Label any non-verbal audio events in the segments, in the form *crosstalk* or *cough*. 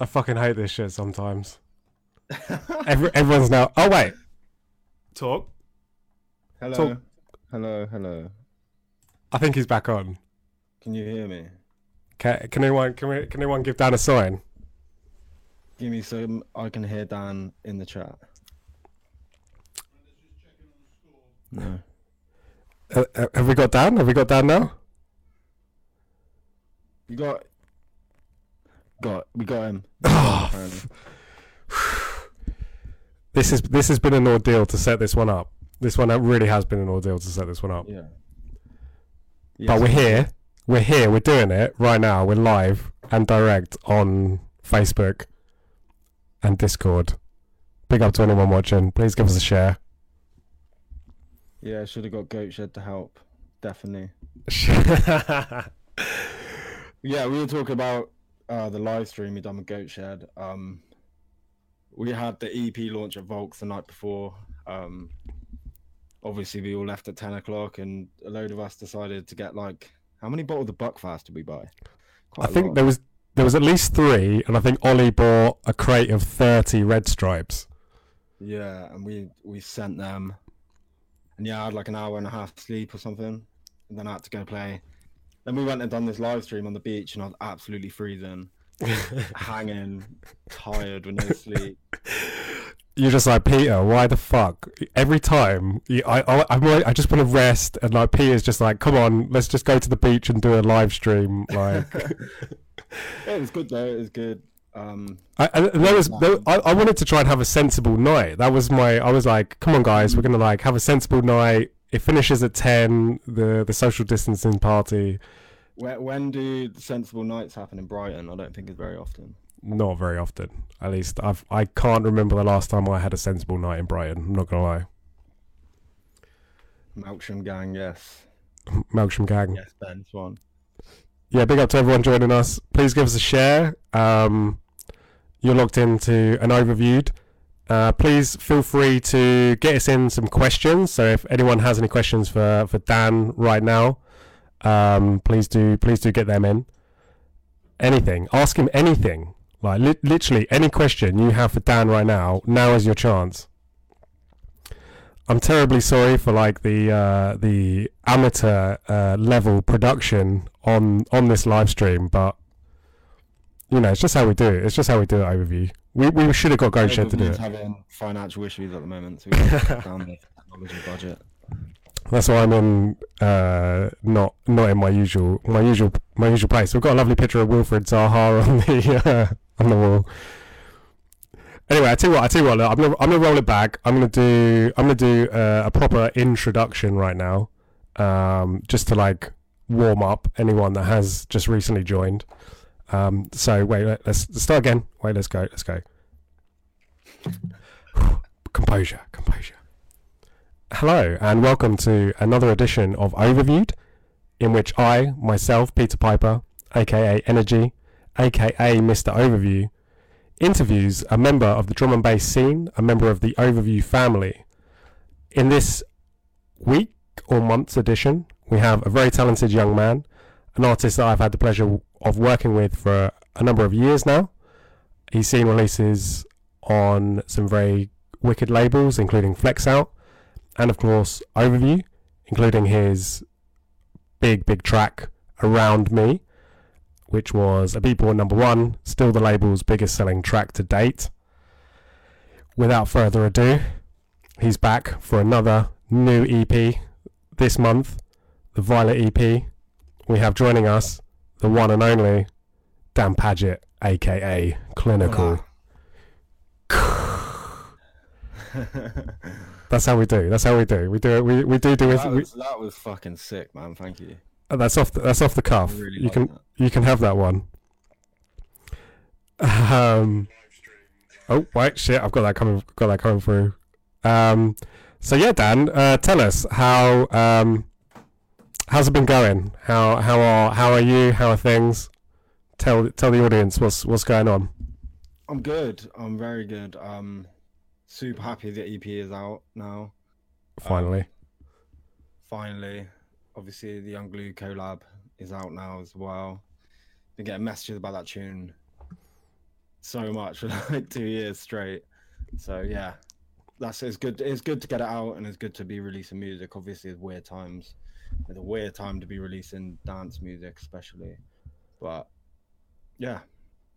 I fucking hate this shit sometimes. Every, everyone's now. Oh wait. Talk. Hello. So- Hello, hello. I think he's back on. Can you hear me? Can, can anyone can, we, can anyone give Dan a sign? Give me some. I can hear Dan in the chat. No. Uh, uh, have we got Dan? Have we got Dan now? You got. Got. We got him. Oh. *sighs* This is this has been an ordeal to set this one up. This one really has been an ordeal to set this one up. Yeah. But we're here. We're here. We're doing it right now. We're live and direct on Facebook and Discord. Big up to anyone watching. Please give us a share. Yeah, I should have got Goat Shed to help. Definitely. *laughs* Yeah, we were talking about uh, the live stream we done with Goat Shed. Um, we had the EP launch at Volks the night before. Um, obviously, we all left at 10 o'clock, and a load of us decided to get like. How many bottles of Buckfast did we buy? I Quite a think lot. there was there was at least three, and I think Ollie bought a crate of thirty red stripes. Yeah, and we we sent them, and yeah, I had like an hour and a half sleep or something, and then I had to go play. Then we went and done this live stream on the beach, and I was absolutely freezing, *laughs* hanging, tired with no sleep. You're just like Peter. Why the fuck? Every time, I, I, I just want to rest, and like Peter's just like, come on, let's just go to the beach and do a live stream. Like, *laughs* it was good though. It was good. Um, I, I, there was, there, I, I wanted to try and have a sensible night. That was my. I was like, come on, guys, we're gonna like have a sensible night. It finishes at ten. The the social distancing party. when, when do sensible nights happen in Brighton? I don't think it's very often. Not very often. At least I've I can't remember the last time I had a sensible night in Brighton. I'm not gonna lie. Melksham gang, yes, *laughs* Melksham gang. yes, Ben Swan. yeah, big up to everyone joining us. Please give us a share. Um, you're logged into an overviewed. Uh, please feel free to get us in some questions. So if anyone has any questions for, for Dan right now, um, please do please do get them in. Anything, ask him anything. Like li- literally any question you have for Dan right now. Now is your chance. I'm terribly sorry for like the uh, the amateur uh, level production on on this live stream, but you know it's just how we do it. It's just how we do it. Overview. We we should have got Goat Shed to do it. having financial issues at the moment, so we have to cut down the technology budget. *laughs* That's why I'm in uh, not not in my usual my usual my usual place. We've got a lovely picture of Wilfred Zaha *laughs* on the uh, on the wall. Anyway, I tell you what, I tell you what. Look, I'm gonna I'm gonna roll it back. I'm gonna do I'm gonna do uh, a proper introduction right now, um, just to like warm up anyone that has just recently joined. Um, so wait, let- let's start again. Wait, let's go. Let's go. *sighs* composure, composure. Hello, and welcome to another edition of Overviewed, in which I, myself, Peter Piper, aka Energy, aka Mr. Overview, interviews a member of the drum and bass scene, a member of the Overview family. In this week or month's edition, we have a very talented young man, an artist that I've had the pleasure of working with for a number of years now. He's seen releases on some very wicked labels, including Flex Out, and of course Overview, including his big, big track Around Me, which was a Beatport number one, still the label's biggest selling track to date. Without further ado, he's back for another new EP this month, the Violet EP. We have joining us the one and only Dan Paget, aka Clinical. *laughs* That's how we do. That's how we do. We do it. We, we do do it. that, We, was, that was fucking sick, man. Thank you. that's off. The, that's off the cuff. really you can that. you can have that one. Um. Oh wait, shit! I've got that coming. Got that coming through. Um. So yeah, Dan, uh, tell us how um, how's it been going? How how are how are you? How are things? Tell tell the audience what's what's going on. I'm good. I'm very good. Um, super happy the EP is out now. Finally, Finally, obviously the Young Glue collab is out now as well. Been getting messages about that tune so much *laughs* for like two years straight. So yeah, that's it's good. It's good to get it out, and it's good to be releasing music. Obviously, it's weird times. It's a weird time to be releasing dance music, especially. But yeah,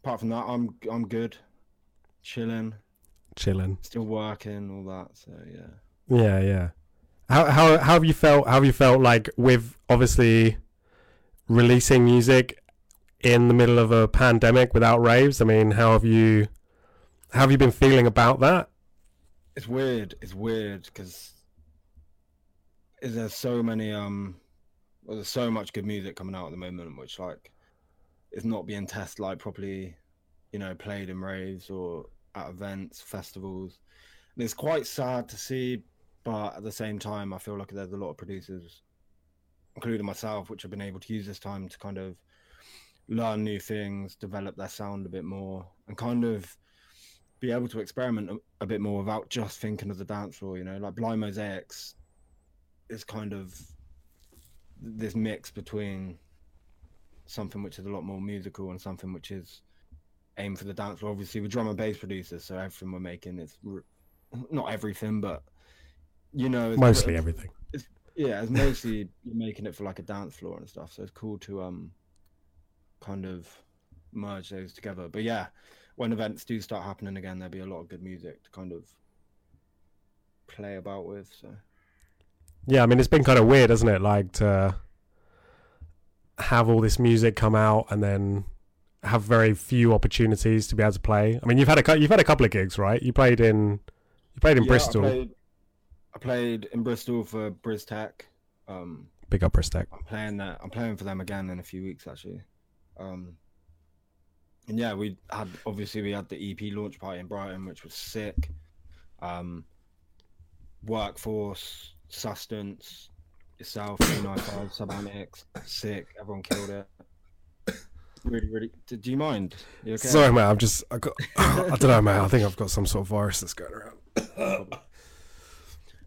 apart from that, I'm I'm good, chilling, Chilling. still working, all that. So yeah. Yeah, yeah. How how how have you felt? How have you felt like with obviously releasing music in the middle of a pandemic without raves? I mean, how have you how have you been feeling about that? it's weird. It's weird because there's so many um, well, there's so much good music coming out at the moment, which like is not being tested like properly, you know, played in raves or at events, festivals. And it's quite sad to see, but at the same time, I feel like there's a lot of producers, including myself, which have been able to use this time to kind of learn new things, develop their sound a bit more, and kind of be able to experiment a, a bit more without just thinking of the dance floor. You know, like Blind Mosaics is kind of this mix between something which is a lot more musical and something which is aimed for the dance floor. Obviously, we're drum and bass producers, so everything we're making is not everything, but you know, it's- Mostly everything. yeah, it's mostly *laughs* you're making it for like a dance floor and stuff. So it's cool to um kind of merge those together. But yeah, when events do start happening again, there'll be a lot of good music to kind of play about with. So Yeah, I mean, it's been kind of weird, hasn't it? Like to have all this music come out and then have very few opportunities to be able to play. I mean, you've had a you've had a couple of gigs, right? You played in you played in Yeah, Bristol. I played, I played in Bristol for BrizTech. Um, Big up BrizTech. I'm playing that. I'm playing for them again in a few weeks actually. Um, and yeah, we had obviously we had the EP launch party in Brighton, which was sick. Um, workforce, sustenance, yourself, three nine five, Subanics, sick. Everyone killed it. Really, really. Do, do you mind? You okay? Sorry, mate. I'm just I got I don't know, mate. I think I've got some sort of virus that's going around.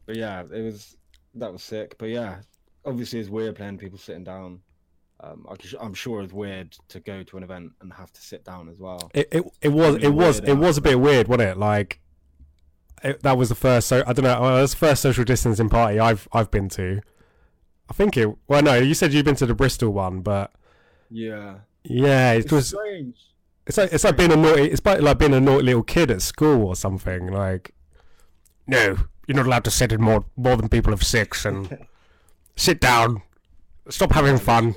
But yeah, it was that was sick. But yeah, obviously it's weird playing people sitting down. Um, I I'm sure it's weird to go to an event and have to sit down as well. It it, it was it was it was a bit weird, wasn't it? Like it, that was the first. So I don't know. Well, that's the first social distancing party I've I've been to. I think it. Well, no, you said you've been to the Bristol one, but Yeah, yeah, it it's was. strange. It's like it's like being a naughty. It's like like being a naughty little kid at school or something. Like, no, you're not allowed to sit in more more than people of six and *laughs* sit down. Stop having fun.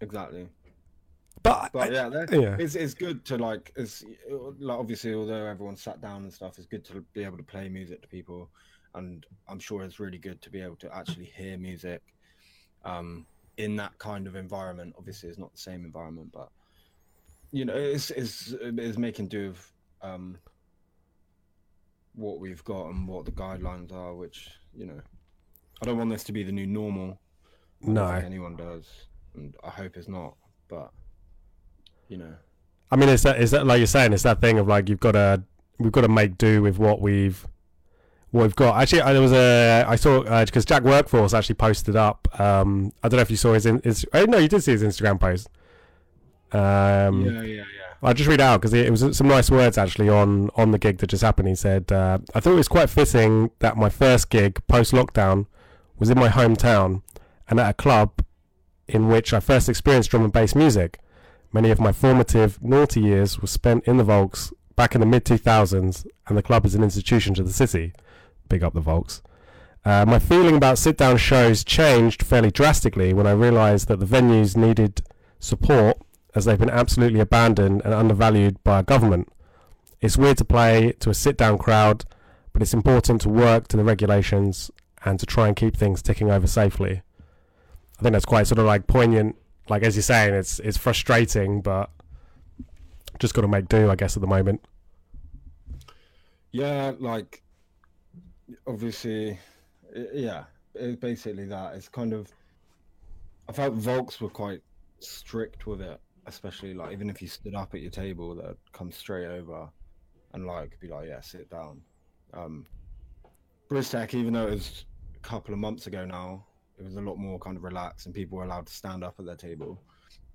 Exactly. But, But yeah, yeah. it's it's good to like it's like obviously although everyone sat down and stuff, it's good to be able to play music to people, and I'm sure it's really good to be able to actually hear music, um, in that kind of environment. Obviously, it's not the same environment, but you know, it's it's it's making do with um what we've got and what the guidelines are, which you know, I don't want this to be the new normal. No. anyone does, and I hope it's not. But you know, I mean, it's that is that like you're saying, it's that thing of like you've got to we've got to make do with what we've what we've got. Actually, I- there was a I saw because Jack Workforce actually posted up. Um, I don't know if you saw his in, his. Oh no, you did see his Instagram post. Um, yeah, yeah, yeah. I'll just read out because it, it was some nice words actually on on the gig that just happened. He said, uh, "I thought it was quite fitting that my first gig post lockdown was in my hometown and at a club in which I first experienced drum and bass music. Many of my formative naughty years were spent in the Volks back in the mid 2000s, and the club is an institution to the city. Big up the Volks." Uh, my feeling about sit down shows changed fairly drastically when I realised that the venues needed support as they've been absolutely abandoned and undervalued by our government. It's weird to play to a sit down crowd, but it's important to work to the regulations and to try and keep things ticking over safely. I think that's quite sort of like poignant. Like as you're saying, it's it's frustrating, but just got to make do, I guess, at the moment. Yeah, like obviously, yeah, it's basically that. It's kind of. I felt Volks were quite strict with it, especially like even if you stood up at your table, they'd come straight over and like be like, "Yeah, sit down." Um, BrizTech, even though it was a couple of months ago now, it was a lot more kind of relaxed, and people were allowed to stand up at their table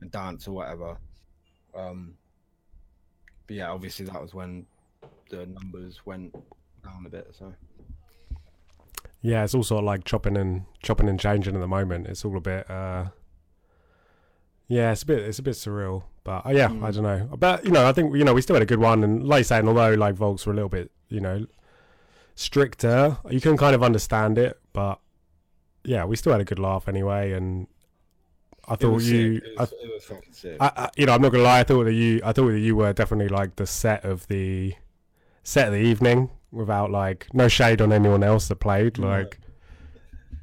and dance or whatever. Um, but yeah, obviously that was when the numbers went down a bit. So Yeah, it's all sort of like chopping and chopping and changing at the moment. It's all a bit. uh Yeah, it's a bit. It's a bit surreal. But uh, yeah, I Mm. don't know. But you know, I think you know we still had a good one. And like saying, although like Volks were a little bit, you know, stricter, you can kind of understand it. But yeah, we still had a good laugh anyway. And I thought you, I was, it was fucking sick. I, I, you know, I'm not gonna lie. I thought that you, I thought that you were definitely like the set of the set of the evening, without like no shade on anyone else that played. Like,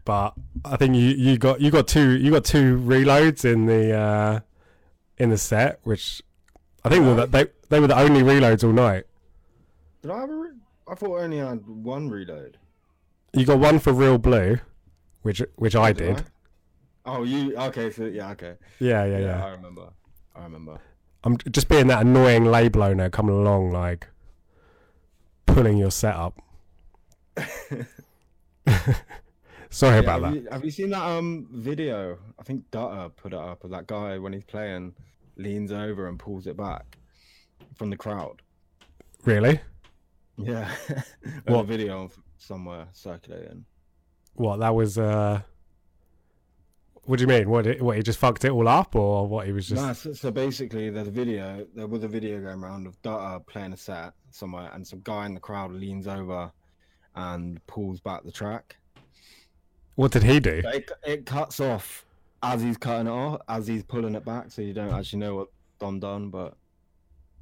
but I think you, you got you got two you got two reloads in the uh in the set, which I think were the, they they were the only reloads all night. Did I have a? Re- I thought I only had one reload. You got one for real blue, which which I Did did. Oh, you okay? So yeah, okay. Yeah, yeah, yeah. I remember. I remember. I'm just being that annoying label owner coming along, like pulling your setup. *laughs* Sorry Yeah, about have that. You, have you seen that um video? I think Dutta put it up of that guy when he's playing, leans over and pulls it back from the crowd. Really? Yeah, *laughs* What? a video of somewhere circulating. What? That was. uh What do you mean? What? It, what? He just fucked it all up, or what? He was just. No, so, so basically, there's a video. There was a video going around of Dutta playing a set somewhere, and some guy in the crowd leans over and pulls back the track. What did he do? It, it cuts off as he's cutting it off, as he's pulling it back, so you don't actually know what Don done. But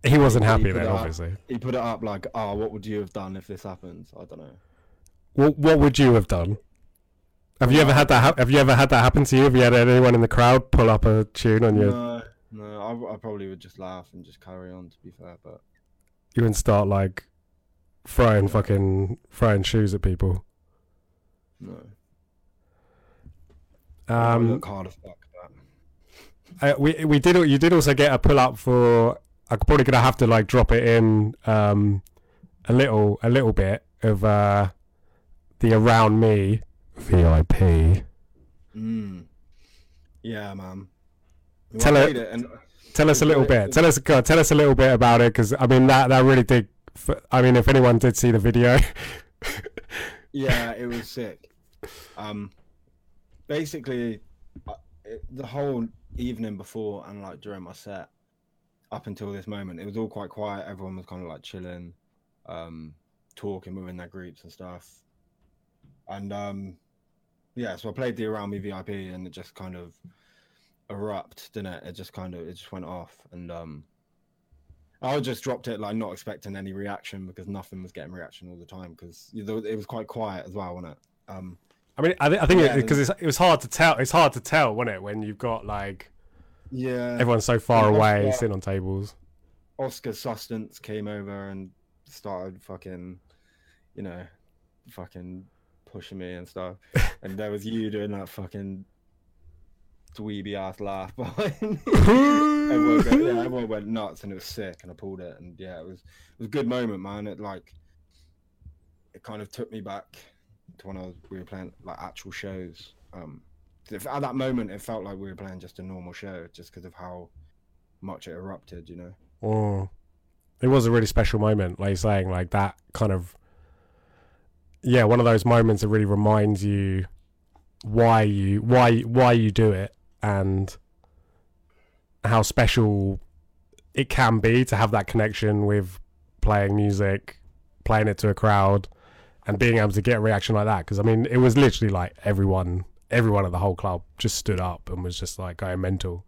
He wasn't he happy then, it up. obviously. he put it up like, "Oh, what would you have done if this happens?" I don't know. What? What would you have done? Have you ever had that? hap have you ever had that happen to you? Have you had anyone in the crowd pull up a tune on you? No, no, I, I probably would just laugh and just carry on. To be fair, but You wouldn't start like throwing fucking throwing shoes at people. no. I Um, look hard as fuck. But... Uh, we we did you did also get a pull up for I'm probably gonna have to like drop it in um a little a little bit of uh the around me VIP. Mm. Yeah, man. Well, Tell it and Tell us a little bit. Tell us go on, tell us a little bit about it because I mean that that really did. I mean, if anyone did see the video, *laughs* yeah, it was sick. Um, basically, uh, the whole evening before and like during my set, up until this moment, it was all quite quiet. Everyone was kind of like chilling, um, talking within their groups and stuff. And um, yeah, so I played the Around Me VIP, and it just kind of erupt, didn't it? It just kind of it just went off, and um, I just dropped it like not expecting any reaction because nothing was getting reaction all the time because it was quite quiet as well, wasn't it? Um, I mean, I, thi- I think Yeah, because it's it was hard to tell. It's hard to tell, wasn't it, when you've got like yeah, everyone's so far Yeah, away, yeah. sitting on tables. Oscar Sustenance came over and started fucking, you know, fucking pushing me and stuff, *laughs* and there was you doing that fucking dweeby ass laugh *laughs* behind. me. everyone, went, yeah, everyone went nuts and it was sick, and I pulled it, and yeah, it was it was a good moment, man. It like it kind of took me back to when I was we were playing like actual shows. Um, if- at that moment, it felt like we were playing just a normal show, just because of how much it erupted, you know. Mm. It was a really special moment, like you're saying, like that kind of yeah, one of those moments that really reminds you why you why why you do it and how special it can be to have that connection with playing music, playing it to a crowd, and being able to get a reaction like that. Because I mean, it was literally like everyone, everyone at the whole club just stood up and was just like going mental.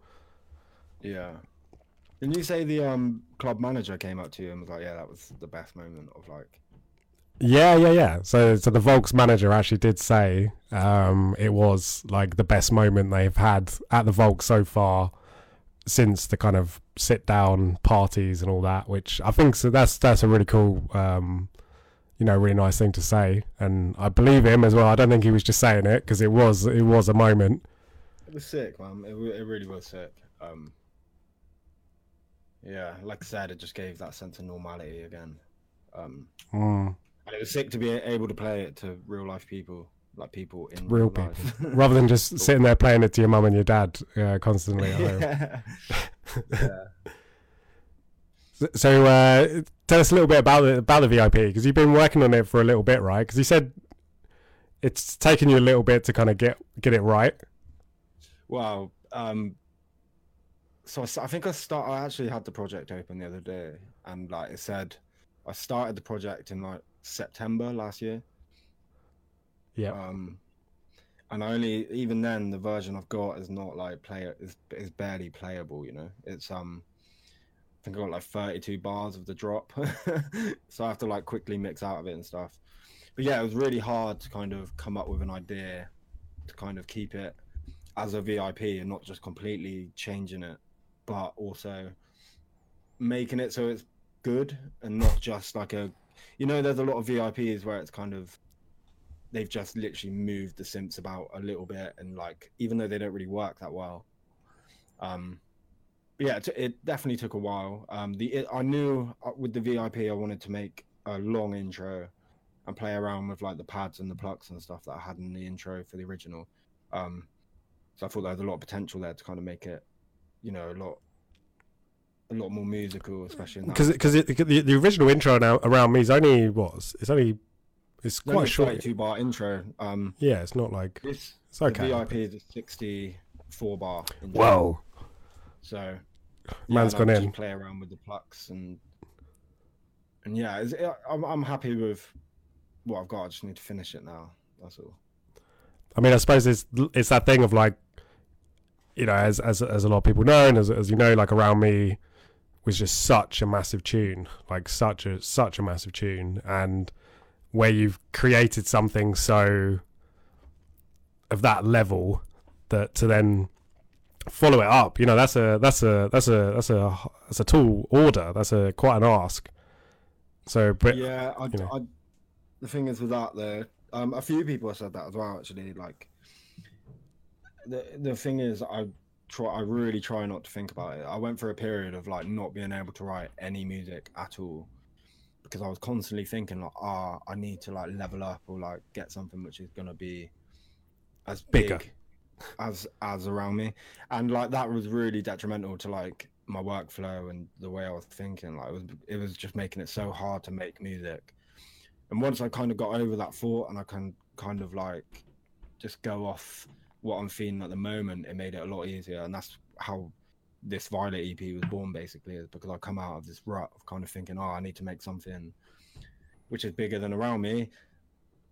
Yeah. Didn't you say the um club manager came up to you and was like, "Yeah, that was the best moment of like." Yeah, yeah, yeah. So, so the Volks manager actually did say um, it was like the best moment they've had at the Volks so far since the kind of sit down parties and all that. Which I think so. That's that's a really cool, um, you know, really nice thing to say, and I believe him as well. I don't think he was just saying it because it was it was a moment. It was sick, man. It, it really was sick. Um. Yeah, like I said, it just gave that sense of normality again. Um, Mm. And it was sick to be able to play it to real life people, like people in Real real, people. life. Rather than just *laughs* sitting there playing it to your mum and your dad uh, constantly. yeah. *laughs* yeah. So uh, tell us a little bit about the about the VIP because you've been working on it for a little bit, right? Because you said it's taken you a little bit to kind of get get it right. Well, Um, so I think I start. I actually had the project open the other day, and like it said, I started the project in like September last year. Yeah. Um, and I only even then the version I've got is not like play is is barely playable. You know, it's um, I think I got like thirty two bars of the drop, *laughs* so I have to like quickly mix out of it and stuff. But yeah, it was really hard to kind of come up with an idea to kind of keep it as a VIP and not just completely changing it, but also making it so it's good and not just like a you know there's a lot of VIPs where it's kind of they've just literally moved the synths about a little bit and like even though they don't really work that well um yeah it, it definitely took a while. Um the it, I knew uh, with the VIP I wanted to make a long intro and play around with like the pads and the plucks and stuff that I had in the intro for the original. Um so I thought there was a lot of potential there to kind of make it you know a lot a lot more musical especially Because because the, the original intro now around me is only was it's only it's quite a short. 32 bar intro. Um, Yeah, it's not like this it's okay. the VIP is a 64 bar. Intro. Whoa, So Man's I gone in. Play around with the plucks and and yeah, it's, I'm I'm happy with what I've got. I just need to finish it now. That's all. I mean, I suppose it's it's that thing of like, you know, as as as a lot of people know, and as as you know, like around me was just such a massive tune, like such a such a massive tune, and where you've created something so of that level that to then follow it up, you know, that's a that's a that's a that's a that's a tall order. That's a quite an ask. So, but yeah, I, you know. I, the thing is with that, though, um, a few people have said that as well. Actually, like the the thing is, I try, I really try not to think about it. I went for a period of like not being able to write any music at all because I was constantly thinking like, ah, I need to like level up or like get something which is gonna be as Bigger. big as as around me, and like that was really detrimental to like my workflow and the way I was thinking. Like it was it was just making it so hard to make music. And once I kind of got over that thought and I can kind of like just go off what I'm feeling at the moment, it made it a lot easier. And that's how this Violet EP was born basically, is because I come out of this rut of kind of thinking, oh, I need to make something which is bigger than around me.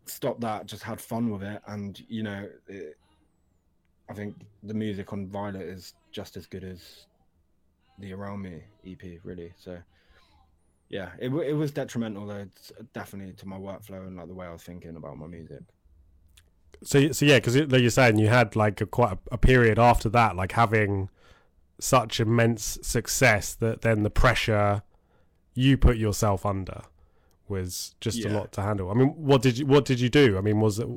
Stop that, just had fun with it. And, you know, it, I think the music on Violet is just as good as the Around Me EP, really. So, yeah, it it was detrimental though, definitely to my workflow and like the way I was thinking about my music. So, so yeah, because like you're saying, you had like a quite a, a period after that, like having such immense success that then the pressure you put yourself under was just a lot to handle. I mean, what did you what did you do? I mean, was it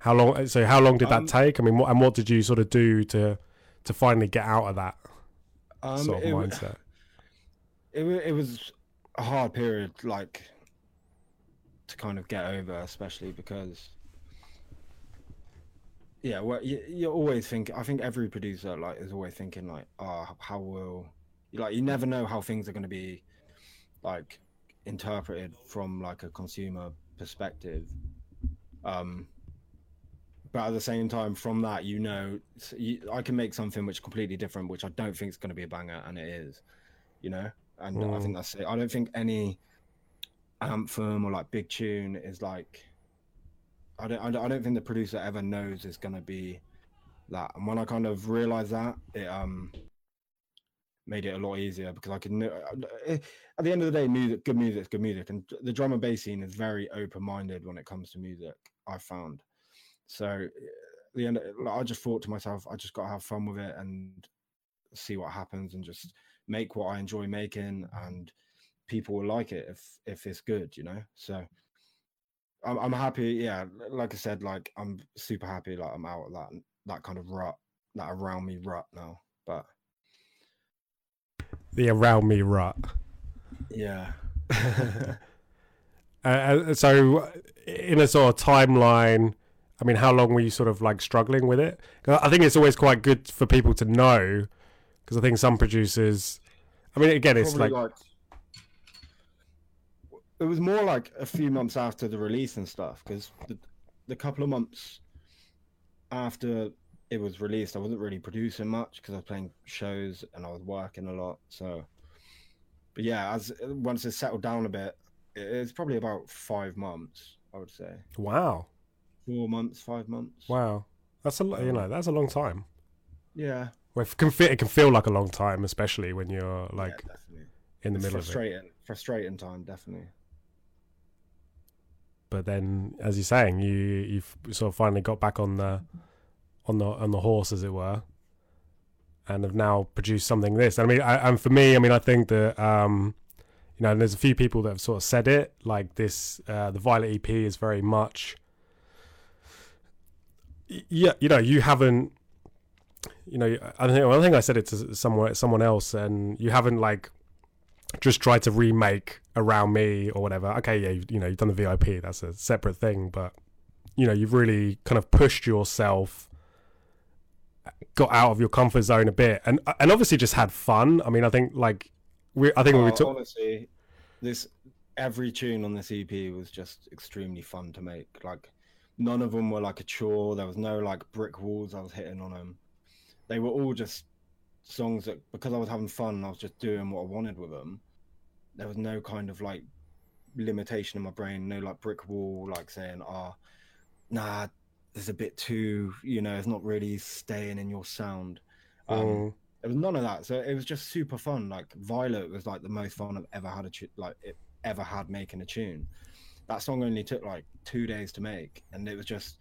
how long? So, how long did that Um, take? I mean, what and what did you sort of do to to finally get out of that Um, sort of it, mindset? it it was a hard period, like to kind of get over, especially because. Yeah, well, you, you always think. I think every producer like is always thinking like, "Ah, how will?" Like, you never know how things are going to be, like, interpreted from like a consumer perspective. Um, but at the same time, from that, you know, you, I can make something which is completely different, which I don't think is going to be a banger, and it is, you know. And I Mm. think that's it. I don't think any anthem or like big tune is like. I don't. I don't, I don't think the producer ever knows it's to be that. And when I kind of realized that, it um made it a lot easier because I could. kn- eh, At the end of the day, music, good music good music, and the drum and bass scene is very open-minded when it comes to music. I found. So eh, the end, I just thought to myself, I just got to have fun with it and see what happens, and just make what I enjoy making, and people will like it if if it's good, you know. So I'm I'm happy. Yeah, like I said, like I'm super happy. Like I'm out of that that kind of rut, that around me rut now. But The around me rut. yeah, *laughs* Uh, uh, so, in a sort of timeline, I mean, how long were you sort of like struggling with it? I think it's always quite good for people to know, because I think some producers, I mean, again, it's probably like, like, it was more like a few months after the release and stuff because the, the couple of months after it was released, I wasn't really producing much because I was playing shows and I was working a lot. So, but yeah, as once it settled down a bit, it- it's probably about five months, I would say, Wow. four months, five months. Wow. That's a you know um, that's a long time. Yeah, Well, it can feel it can feel like a long time, especially when you're like yeah, in the It's middle of it. frustrating, frustrating time, definitely. But then, as you're saying, you you've sort of finally got back on the on the on the horse, as it were, and have now produced something. This, I mean, I, and for me, I mean, I think that um, you know, and there's a few people that have sort of said it like this. Uh, the Violet EP is very much, yeah, you know, you haven't. You know, I think I think I said it to someone someone else, and you haven't like just try to remake around me or whatever. Okay, yeah, you, you know, you've done the VIP. That's a separate thing, but you know, you've really kind of pushed yourself, got out of your comfort zone a bit, and and obviously just had fun. I mean, I think like we, I think when we Oh, took, honestly, this every tune on this EP was just extremely fun to make. Like none of them were like a chore. There was no like brick walls I was hitting on them. They were all just songs that because I was having fun I was just doing what I wanted with them. There was no kind of like limitation in my brain. No like brick wall, like saying, "Ah, nah, there's a bit too, you know, it's not really staying in your sound." Um, Mm, there was none of that. So it was just super fun. Like Violet was like the most fun I've ever had a tu- like it ever had making a tune. That song only took like two days to make, and it was just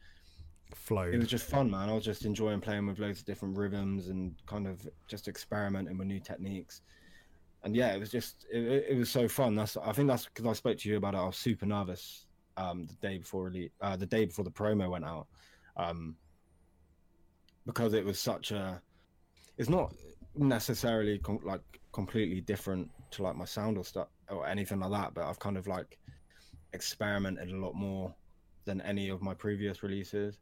flowed. it was just fun, man. I was just enjoying playing with loads of different rhythms and kind of just experimenting with new techniques. And yeah, it was just it, it was so fun. That's I think that's because I spoke to you about it. I was super nervous um, the day before release, uh, the day before the promo went out, um, because it was such a. It's not necessarily com- like completely different to like my sound or stuff or anything like that, but I've kind of like experimented a lot more than any of my previous releases.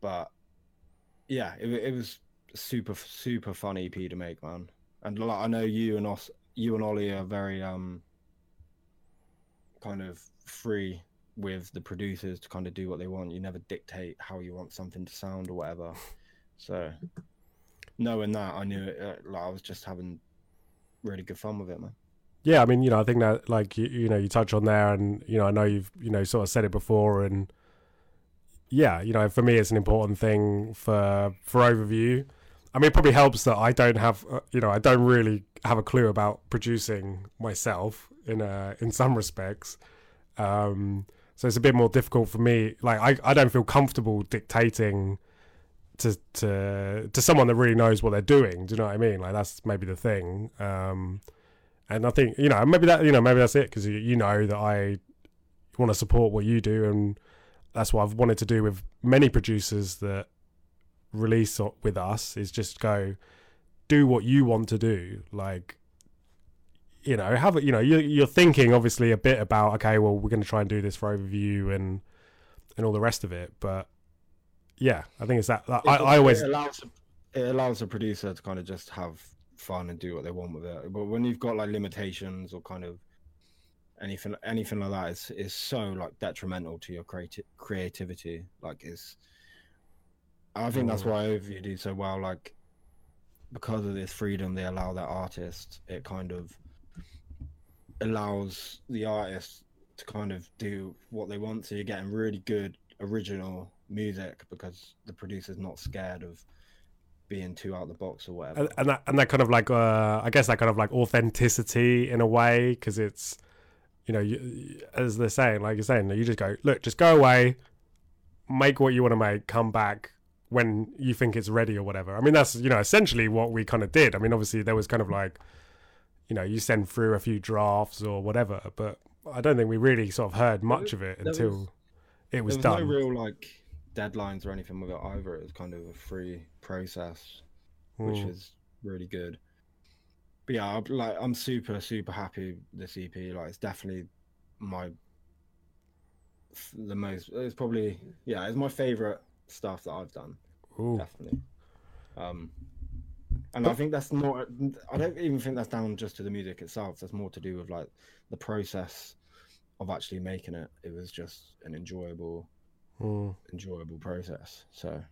But yeah, it, it was super super fun EP to make, man. And like, I know you and us, you and Ollie are very um kind of free with the producers to kind of do what they want. You never dictate how you want something to sound or whatever. So knowing that, I knew it. Uh, like I was just having really good fun with it, man. yeah, I mean, you know, I think that like you, you know, you touch on there, and you know, I know you've you know sort of said it before, and yeah, you know, for me, it's an important thing for for overview. I mean, it probably helps that I don't have, uh, you know, I don't really have a clue about producing myself in a in some respects. Um, so it's a bit more difficult for me. Like, I, I don't feel comfortable dictating to to to someone that really knows what they're doing. Do you know what I mean? Like, that's maybe the thing. Um, and I think you know maybe that you know maybe that's it because you, you know that I want to support what you do, and that's what I've wanted to do with many producers that release with us is just go do what you want to do like you know have it you know you're, you're thinking obviously a bit about okay well we're going to try and do this for overview and and all the rest of it but yeah i think it's that, that I, I always it allows it allows a producer to kind of just have fun and do what they want with it. But when you've got like limitations or kind of anything anything like that, is is so like detrimental to your creati- creativity. Like it's, I think that's Mm. why Overview do so well. Like because of this freedom they allow that artist, it kind of allows the artist to kind of do what they want. So you're getting really good original music because the producer's not scared of being too out the box or whatever. and, and that and that kind of like uh i guess that kind of like authenticity in a way because it's you know you, as they're saying like you're saying you just go look just go away make what you want to make come back when you think it's ready or whatever i mean that's you know essentially what we kind of did i mean obviously there was kind of like you know you send through a few drafts or whatever but i don't think we really sort of heard much of it there until was- it was, there was done no real like deadlines or anything with it either. It was kind of a free process, which Mm. is really good. But yeah, I'm, like I'm super super happy with this EP. Like it's definitely my the most. It's probably yeah, it's my favorite stuff that I've done. Ooh. definitely. Um, and I think that's not. I don't even think that's down just to the music itself. That's more to do with like the process of actually making it. It was just an enjoyable, Mm. enjoyable process. So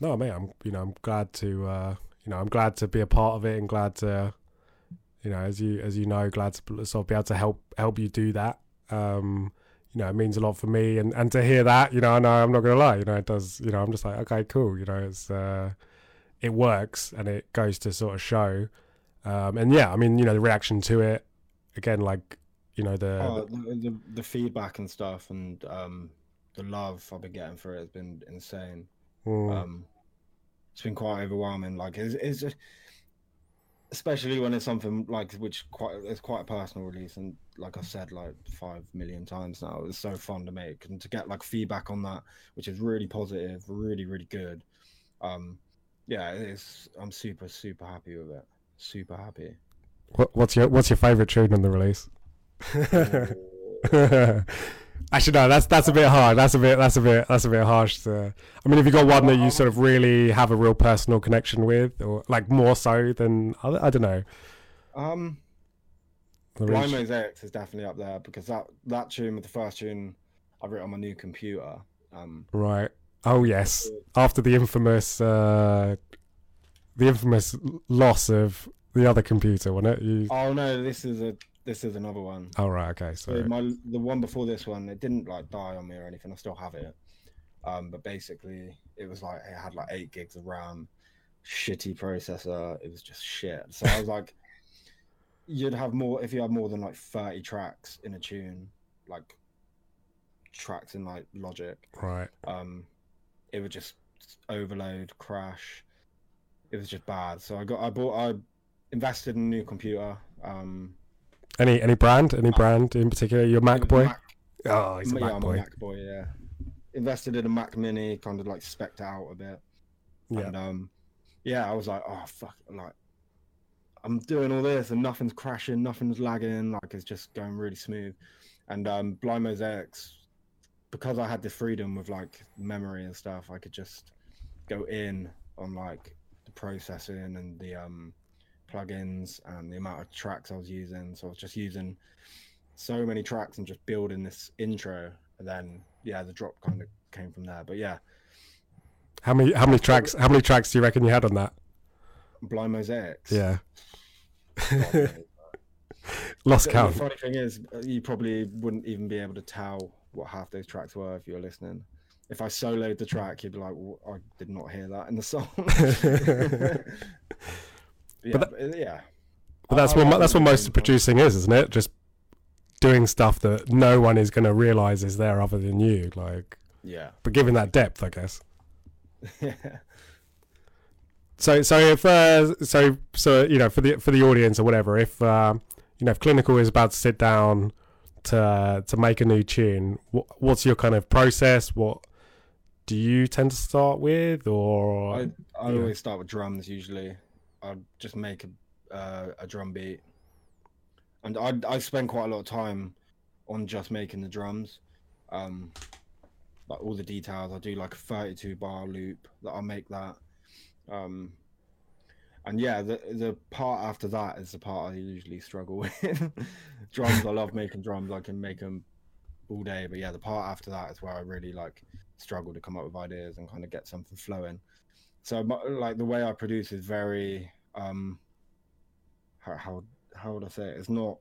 No, mate, I'm you know I'm glad to uh, you know I'm glad to be a part of it and glad to you know as you as you know glad to sort of be able to help help you do that. Um, you know, it means a lot for me and and to hear that, you know, I know I'm not gonna lie, you know, it does. You know, I'm just like okay, cool. You know, it's uh, it works and it goes to sort of show. Um, and yeah, I mean, you know, the reaction to it again, like you know the, oh, the, the the feedback and stuff and um the love I've been getting for it has been insane. Mm, Um, it's been quite overwhelming. Like it's, it's just, especially when it's something like which quite it's quite a personal release, and like i've said, like five million times now, it's so fun to make and to get like feedback on that, which is really positive, really really good. Um, yeah, it's I'm super super happy with it. Super happy. what, what's your what's your favorite tune on the release? *laughs* Actually, no. That's that's a bit hard. That's a bit. That's a bit. That's a bit harsh. To, I mean, if you got one that you sort of really have a real personal connection with, or like more so than I, I don't know. um, The Blind Mosaics is definitely up there because that that tune was the first tune I wrote on my new computer. Um, Right. Oh yes. After the infamous, uh, the infamous loss of the other computer, wasn't it? You. oh no, this is a this is another one. Oh right. Okay. So my the one before this one, it didn't like die on me or anything. I still have it. Um, but basically, it was like it had like eight gigs of RAM, shitty processor. It was just shit. So I was *laughs* like, you'd have more if you had more than like thirty tracks in a tune, like tracks in like Logic. Right. Um, it would just overload, crash. It was just bad. So I got I bought I invested in a new computer. Um, Any any brand? Any brand in particular? Your Mac boy? Mac oh, he's a yeah, Mac I'm boy. a Mac boy, yeah. Invested in a Mac Mini, kind of like specced out a bit, Yeah. and um, yeah, I was like, oh fuck, like I'm doing all this and nothing's crashing, nothing's lagging, like it's just going really smooth. And um, Blind Mosaics, because I had the freedom with like memory and stuff, I could just go in on like the processing and the um plugins and the amount of tracks I was using. So I was just using so many tracks and just building this intro, and then yeah, the drop kind of came from there. But yeah, How many how many tracks? How many tracks do you reckon you had on that? Blind Mosaics. Yeah. *laughs* Lost The- count. The funny thing is, uh, you probably wouldn't even be able to tell what half those tracks were if you were listening. If I soloed the track, you'd be like, well, "I did not hear that in the song." *laughs* *laughs* yeah, but, uh, yeah. But that's what that's what most of producing is, isn't it? Just doing stuff that no one is going to realize is there other than you. Like, Yeah. but giving that depth, I guess. *laughs* So, so if uh, so, so you know, for the for the audience or whatever, if uh, you know, if clinical is about to sit down to to make a new tune, what, what's your kind of process? What do you tend to start with, or I I Yeah. always start with drums usually. I'd just make a uh, a drum beat, and I I spend quite a lot of time on just making the drums, um, like all the details. I do like a thirty-two bar loop that I'll make that, um, and yeah, the the part after that is the part I usually struggle *laughs* with. drums, I love making drums. I can make them all day, but yeah, the part after that is where I really like struggle to come up with ideas and kind of get something flowing so my, like the way I produce is very um how how how would I say it? It's not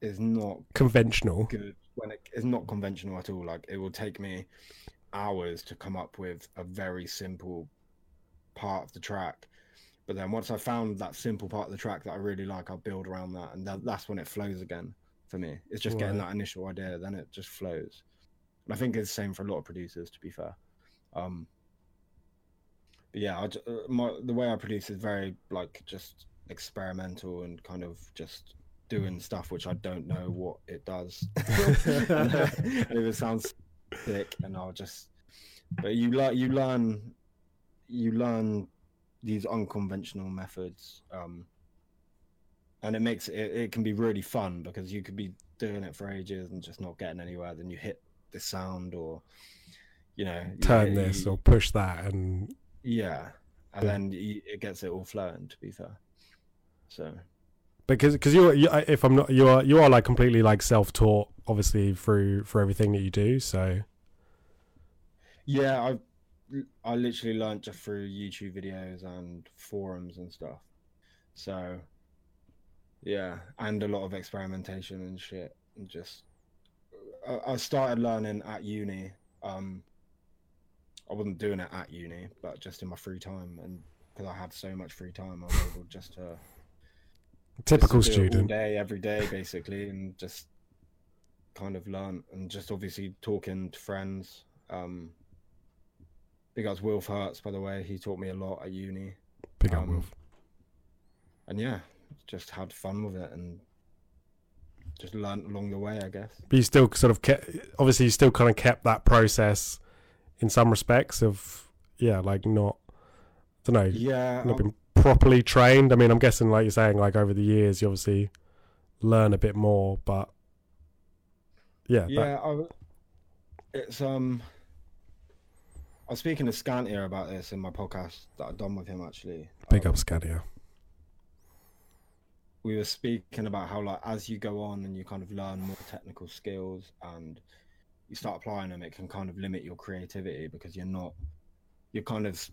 it's not conventional? good when it's not conventional at all. Like it will take me hours to come up with a very simple part of the track. But then once I found that simple part of the track that I really like, I'll build around that, and that, that's when it flows again for me. It's just getting that initial idea, then it just flows. And I think it's the same for a lot of producers, to be fair. Um, yeah, I, uh, my the way I produce is very like just experimental and kind of just doing stuff which I don't know what it does. and *laughs* if *laughs* it sounds sick, and I'll just. But you learn, you learn, you learn these unconventional methods, um, and it makes it. It can be really fun because you could be doing it for ages and just not getting anywhere. Then you hit the sound, or you know, Turn hit- this you- or push that, and yeah, and Yeah. then it gets it all flowing. To be fair, so because because you're you, if I'm not you are you are like completely like self taught obviously through for everything that you do. So Yeah, I I literally learned just through YouTube videos and forums and stuff. So yeah, and a lot of experimentation and shit. And just I, I started learning at uni. Um, I wasn't doing it at uni, but just in my free time, and because I had so much free time, I was able just to typical just to do it all student. day, every day, basically, and just kind of learn and just obviously talking to friends. Um, big ups Wilf Hertz, by the way. He taught me a lot at uni, Big up, um, Wolf. and yeah, just had fun with it and just learned along the way, I guess. But you still sort of kept, obviously, you still kind of kept that process in some respects of, yeah, like not, I don't know, Yeah, not I- been properly trained. I mean, I'm guessing, like you're saying, like over the years, you obviously learn a bit more, but yeah, that- yeah. I, it's um. I was speaking to Skantia about this in my podcast that I've done with him actually. big Um, up Skantia. we were speaking about how like as you go on and you kind of learn more technical skills and you start applying them it can kind of limit your creativity because you're not you're kind of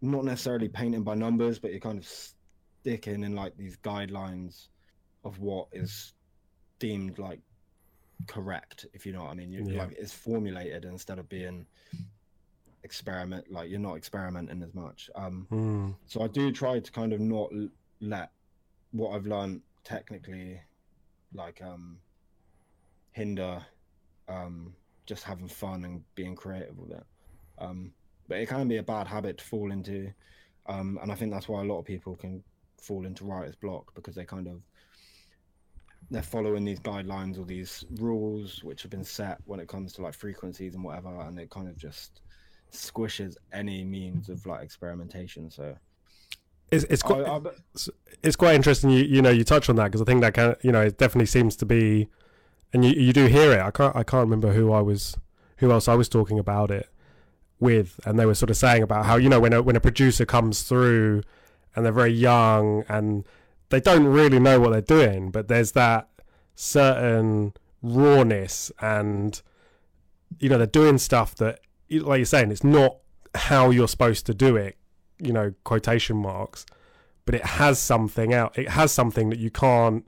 not necessarily painting by numbers but you're kind of sticking in like these guidelines of what is deemed like correct if you know what i mean. You Yeah. like it's formulated instead of being experiment like you're not experimenting as much. Um Mm, so I do try to kind of not let what I've learned technically, like um, hinder um, just having fun and being creative with it. Um, but it can be a bad habit to fall into, um, and I think that's why a lot of people can fall into writer's block because they kind of they're following these guidelines or these rules which have been set when it comes to like frequencies and whatever, and it kind of just squishes any means of like experimentation. So it's it's quite, I, I, it's quite interesting. You you know you touch on that because I think that kind of you know it definitely seems to be, and you you do hear it. I can't I can't remember who I was who else I was talking about it with, and they were sort of saying about how you know when a when a producer comes through and they're very young and they don't really know what they're doing, but there's that certain rawness and you know they're doing stuff that like you're saying it's not how you're supposed to do it you know quotation marks but it has something out it has something that you can't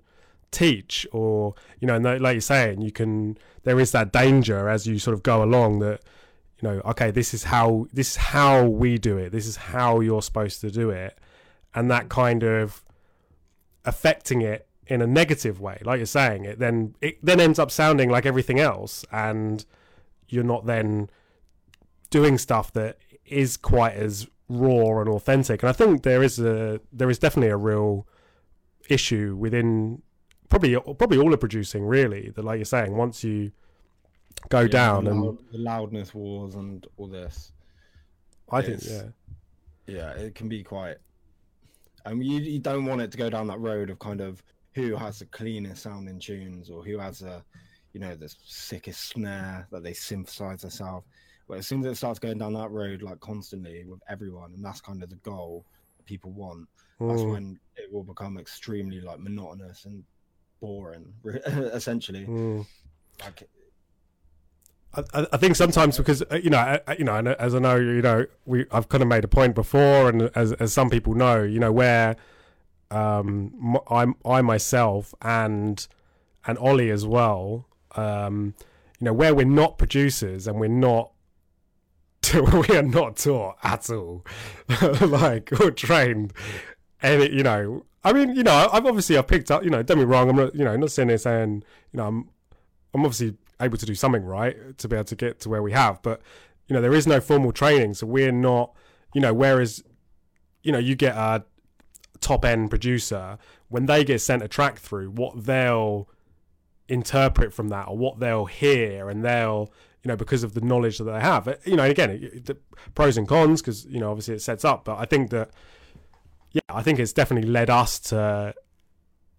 teach or you know like you're saying you can there is that danger as you sort of go along that you know okay this is how this is how we do it. This is how you're supposed to do it. And that kind of affecting it in a negative way like you're saying it then it then ends up sounding like everything else. And you're not then doing stuff that is quite as raw and authentic. And i think there is a there is definitely a real issue within probably probably all of producing really that like you're saying once you go yeah, down the, and the loudness wars and all this. i think yeah Yeah, it can be quite. And you you don't want it to go down that road of kind of who has the cleanest sounding tunes or who has a, you know, the sickest snare that they synthesize themselves. But as soon as it starts going down that road like constantly with everyone, and that's kind of the goal people want, that's Mm, when it will become extremely like monotonous and boring, *laughs* essentially. mm. Like I, I- I think sometimes because uh, you know, I, I- you know, as I know, you know, we I've kind of made a point before, and as as some people know, you know, where um I'm I myself and and Ollie as well, um, you know, where we're not producers and we're not. *laughs* we are not taught at all, *laughs* like or trained, and it, you know, I mean, you know, I've obviously I've picked up, you know, don't be wrong, I'm not, you know, not sitting there saying, you know, I'm I'm obviously able to do something right to be able to get to where we have, but you know there is no formal training, so we're not, you know, whereas, you know, you get a top end producer when they get sent a track through, what they'll interpret from that or what they'll hear, and they'll, you know, because of the knowledge that they have, you know, again, the pros and cons because you know obviously it sets up, but I think that, yeah, I think it's definitely led us to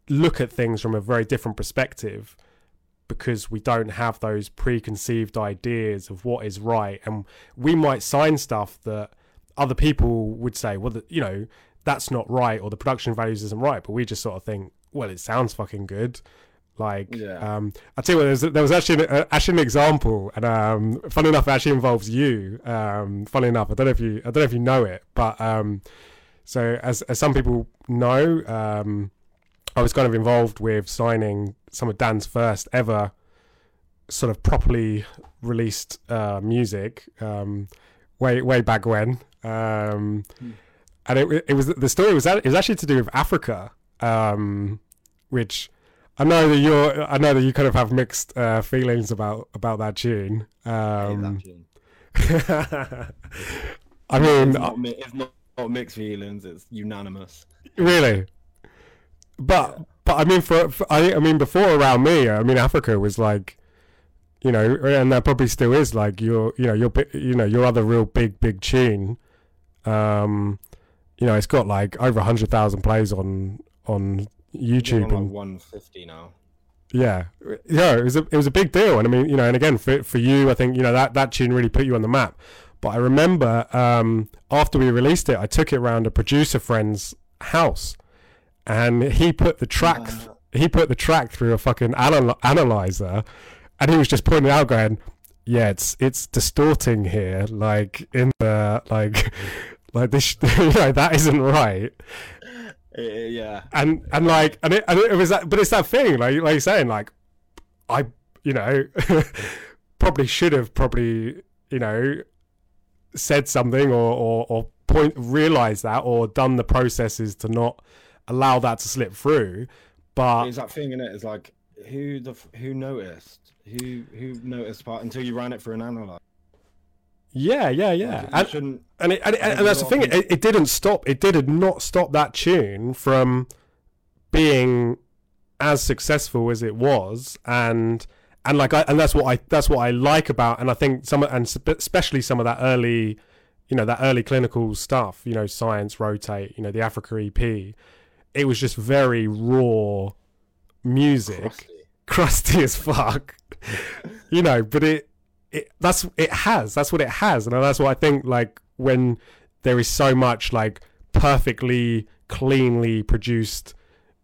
look at things from a very different perspective because we don't have those preconceived ideas of what is right and we might sign stuff that other people would say well you know that's not right or the production values isn't right but we just sort of think well it sounds fucking good Like, Yeah. um, I tell you what, there was, there was actually an, uh, actually an example, and um, funny enough, it actually involves you. Um, funny enough, I don't know if you I don't know if you know it, but um, so as as some people know, um, I was kind of involved with signing some of Dan's first ever sort of properly released uh, music um, way way back when. Um, Hmm. and it, it was the story was it was actually to do with Africa, um, which I know that you're I know that you kind of have mixed uh, feelings about about that tune. I Um, that tune. *laughs* I mean, not, it's not, not mixed feelings. It's unanimous. Really, but but I mean, for, for I I mean, before around me, I mean, Africa was like, you know, and that probably still is like your, you know, your you know your other real big big tune. Um, you know, it's got like over a hundred thousand plays on on YouTube, on like and 150 now. yeah, yeah, it was a it was a big deal, and I mean, you know, and again for for you, I think you know that that tune really put you on the map. But I remember um, after we released it, I took it around a producer friend's house, and he put the track he put the track through a fucking anal- analyzer, and he was just pointing out, going, "Yeah, it's it's distorting here, like in the like." *laughs* Like this, *laughs* you know, that isn't right, eh, eh, yeah. and and like, and it, and it was that, but it's that thing, like like you're saying, like, I, you know, *laughs* probably should have probably, you know, said something or or, or point realized that or done the processes to not allow that to slip through, but It's that thing in. It's like who the who noticed who who noticed part until you ran it for an analyzer. yeah, yeah, yeah, and shouldn't. and, it, and, it, and that's the thing. It, it didn't stop. It did not stop that tune from being as successful as it was, and and like I and that's what I that's what I like about. And I think some and especially some of that early, you know, that early clinical stuff. You know, science rotate. You know, the Africa EP. It was just very raw music crusty. crusty as fuck. *laughs* you know, but it it that's it has. That's what it has. And that's what I think like when there is so much like perfectly cleanly produced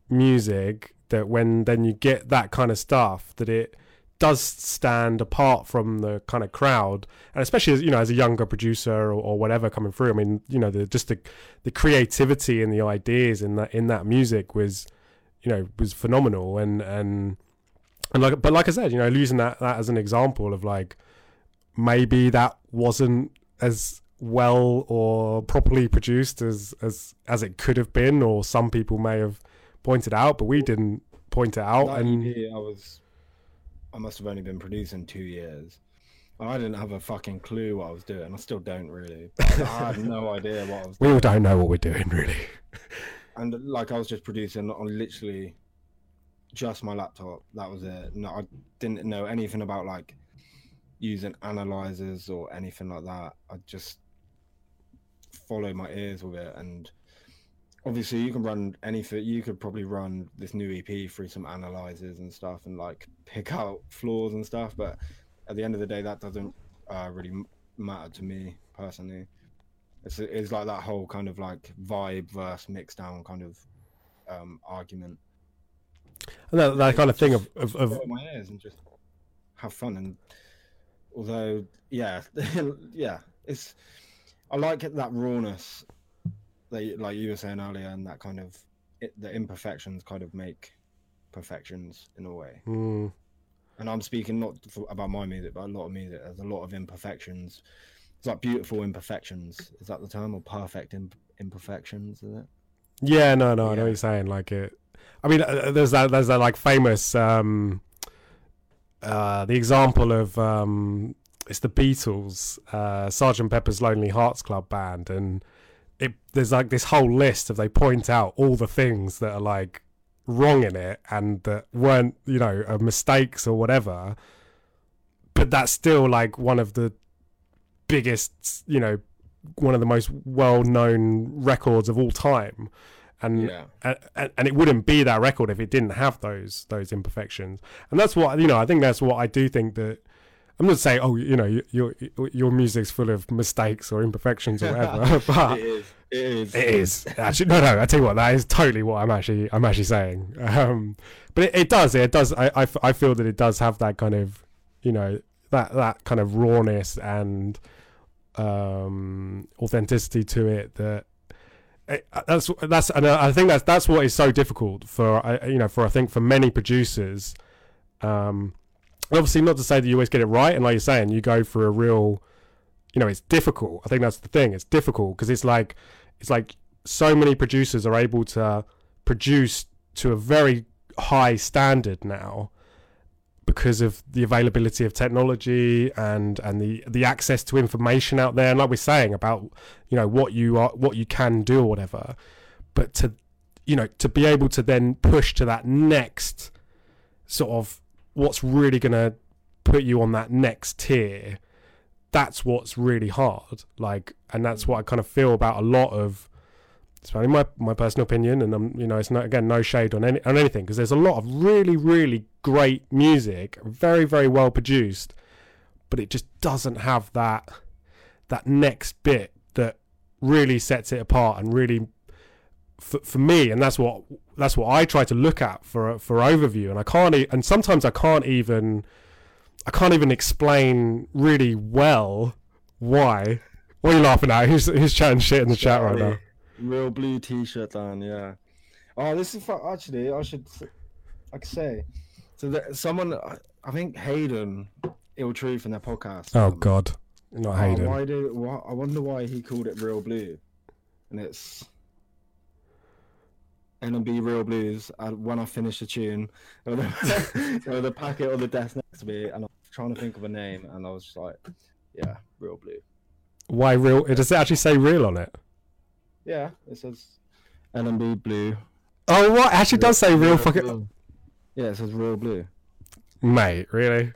music that when then you get that kind of stuff that it does stand apart from the kind of crowd and especially as you know as a younger producer or, or whatever coming through i mean you know the just the the creativity and the ideas in that in that music was you know was phenomenal. And and and like but like i said you know using that that as an example of like maybe that wasn't as well or properly produced as as as it could have been or some people may have pointed out but we didn't point it out. And EP, I was, I must have only been producing two years. I didn't have a fucking clue what I was doing. I still don't really. I had no *laughs* idea what I was we doing. all don't know what we're doing really *laughs* And like I was just producing on literally just my laptop. That was it. No, I didn't know anything about like using analyzers or anything like that. I just followed my ears with it and obviously you can run anything you could probably run this new ep through some analyzers and stuff and like pick *laughs* out flaws and stuff but at the end of the day that doesn't uh, really matter to me personally. It's, it's like that whole kind of like vibe versus mix down kind of um argument. And that, that kind of thing of, of, of my ears and just have fun and although yeah *laughs* yeah it's i like that rawness you- like you were saying earlier and that kind of it, the imperfections kind of make perfections in a way. Mm, and i'm speaking not for, about my music but a lot of music. There's a lot of imperfections. It's like beautiful imperfections. Is that the term? Or perfect imp- imperfections is it? Yeah, no, no, I know what you're saying. Like it, I mean, uh, there's that, there's that like famous, um, uh, the example of um, it's the Beatles, uh, Sergeant Pepper's Lonely Hearts Club Band, and it there's like this whole list of they point out all the things that are like wrong in it and that weren't, you know, uh, mistakes or whatever. But that's still like one of the biggest, you know, one of the most well-known records of all time. And yeah. and, and it wouldn't be that record if it didn't have those those imperfections. And that's what you know i think that's what i do think that i'm not saying oh you know your your, your music's full of mistakes or imperfections or whatever *laughs* *laughs* but it is It is. It is actually no, no. I tell you what, that is totally what I'm actually I'm actually saying. Um, but it, it does, it does. I I feel that it does have that kind of, you know, that that kind of rawness and um, authenticity to it. That it, that's that's and I think that's that's what is so difficult for I- you know for I think for many producers. Um, obviously, not to say that you always get it right, and like you're saying, you go for a real, you know, it's difficult. I think that's the thing. It's difficult because it's like it's like so many producers are able to produce to a very high standard now because of the availability of technology and and the the access to information out there and like we're saying about you know what you are what you can do or whatever but to you know to be able to then push to that next sort of what's really going to put you on that next tier that's what's really hard. Like and that's what i mm. kind of feel about a lot of it's only my my personal opinion, and I'm you know it's not again no shade on any on anything because there's a lot of really really great music, very very well produced, but it just doesn't have that that next bit that really sets it apart and really for, for me and that's what that's what I try to look at for for overview and I can't e- and sometimes I can't even I can't even explain really well why. What are you laughing at? Who's who's chatting shit in the chat right now? Real blue T-shirt Dan. Yeah. Oh, this is fu- actually I should could say. So that someone I- think Hayden Ill Truth in their podcast. Oh um, God, not oh, Hayden. why do, why, I wonder why he called it Real Blue, and it's. L&B Real Blues. Uh, when I finished the tune, a, *laughs* there was a packet on the desk next to me, and I'm trying to think of a name, and I was just like, "Yeah, Real Blue." Why real? Does it actually say real on it? Yeah, it says L&B Blue. Oh, what? It actually does say real fucking. Blue. Yeah, it says Real Blue. Mate, really?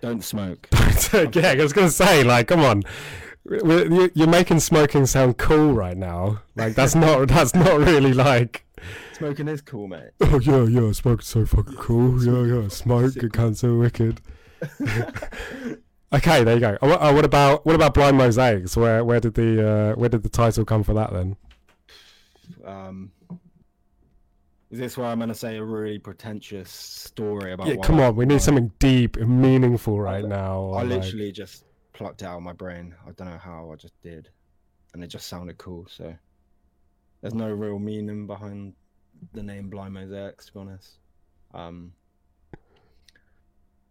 Don't smoke. *laughs* yeah, I was gonna say, like, come on. You're making smoking sound cool right now. Like that's not that's not really like. Smoking is cool, mate. Oh yeah, yeah, smoking's so fucking cool. Yeah, yeah, smoke it can't so wicked. *laughs* Okay, there you go. Oh, what- oh, what about what about blind mosaics? Where where did the uh, where did the title come for that then? Um, is this where I'm gonna say a really pretentious story about? Yeah, come on, we need something deep and meaningful right now. I like- literally just plucked it out of my brain. I don't know how. I just did, and it just sounded cool. So there's no real meaning behind the name Blind Mosaics, to be honest. Um,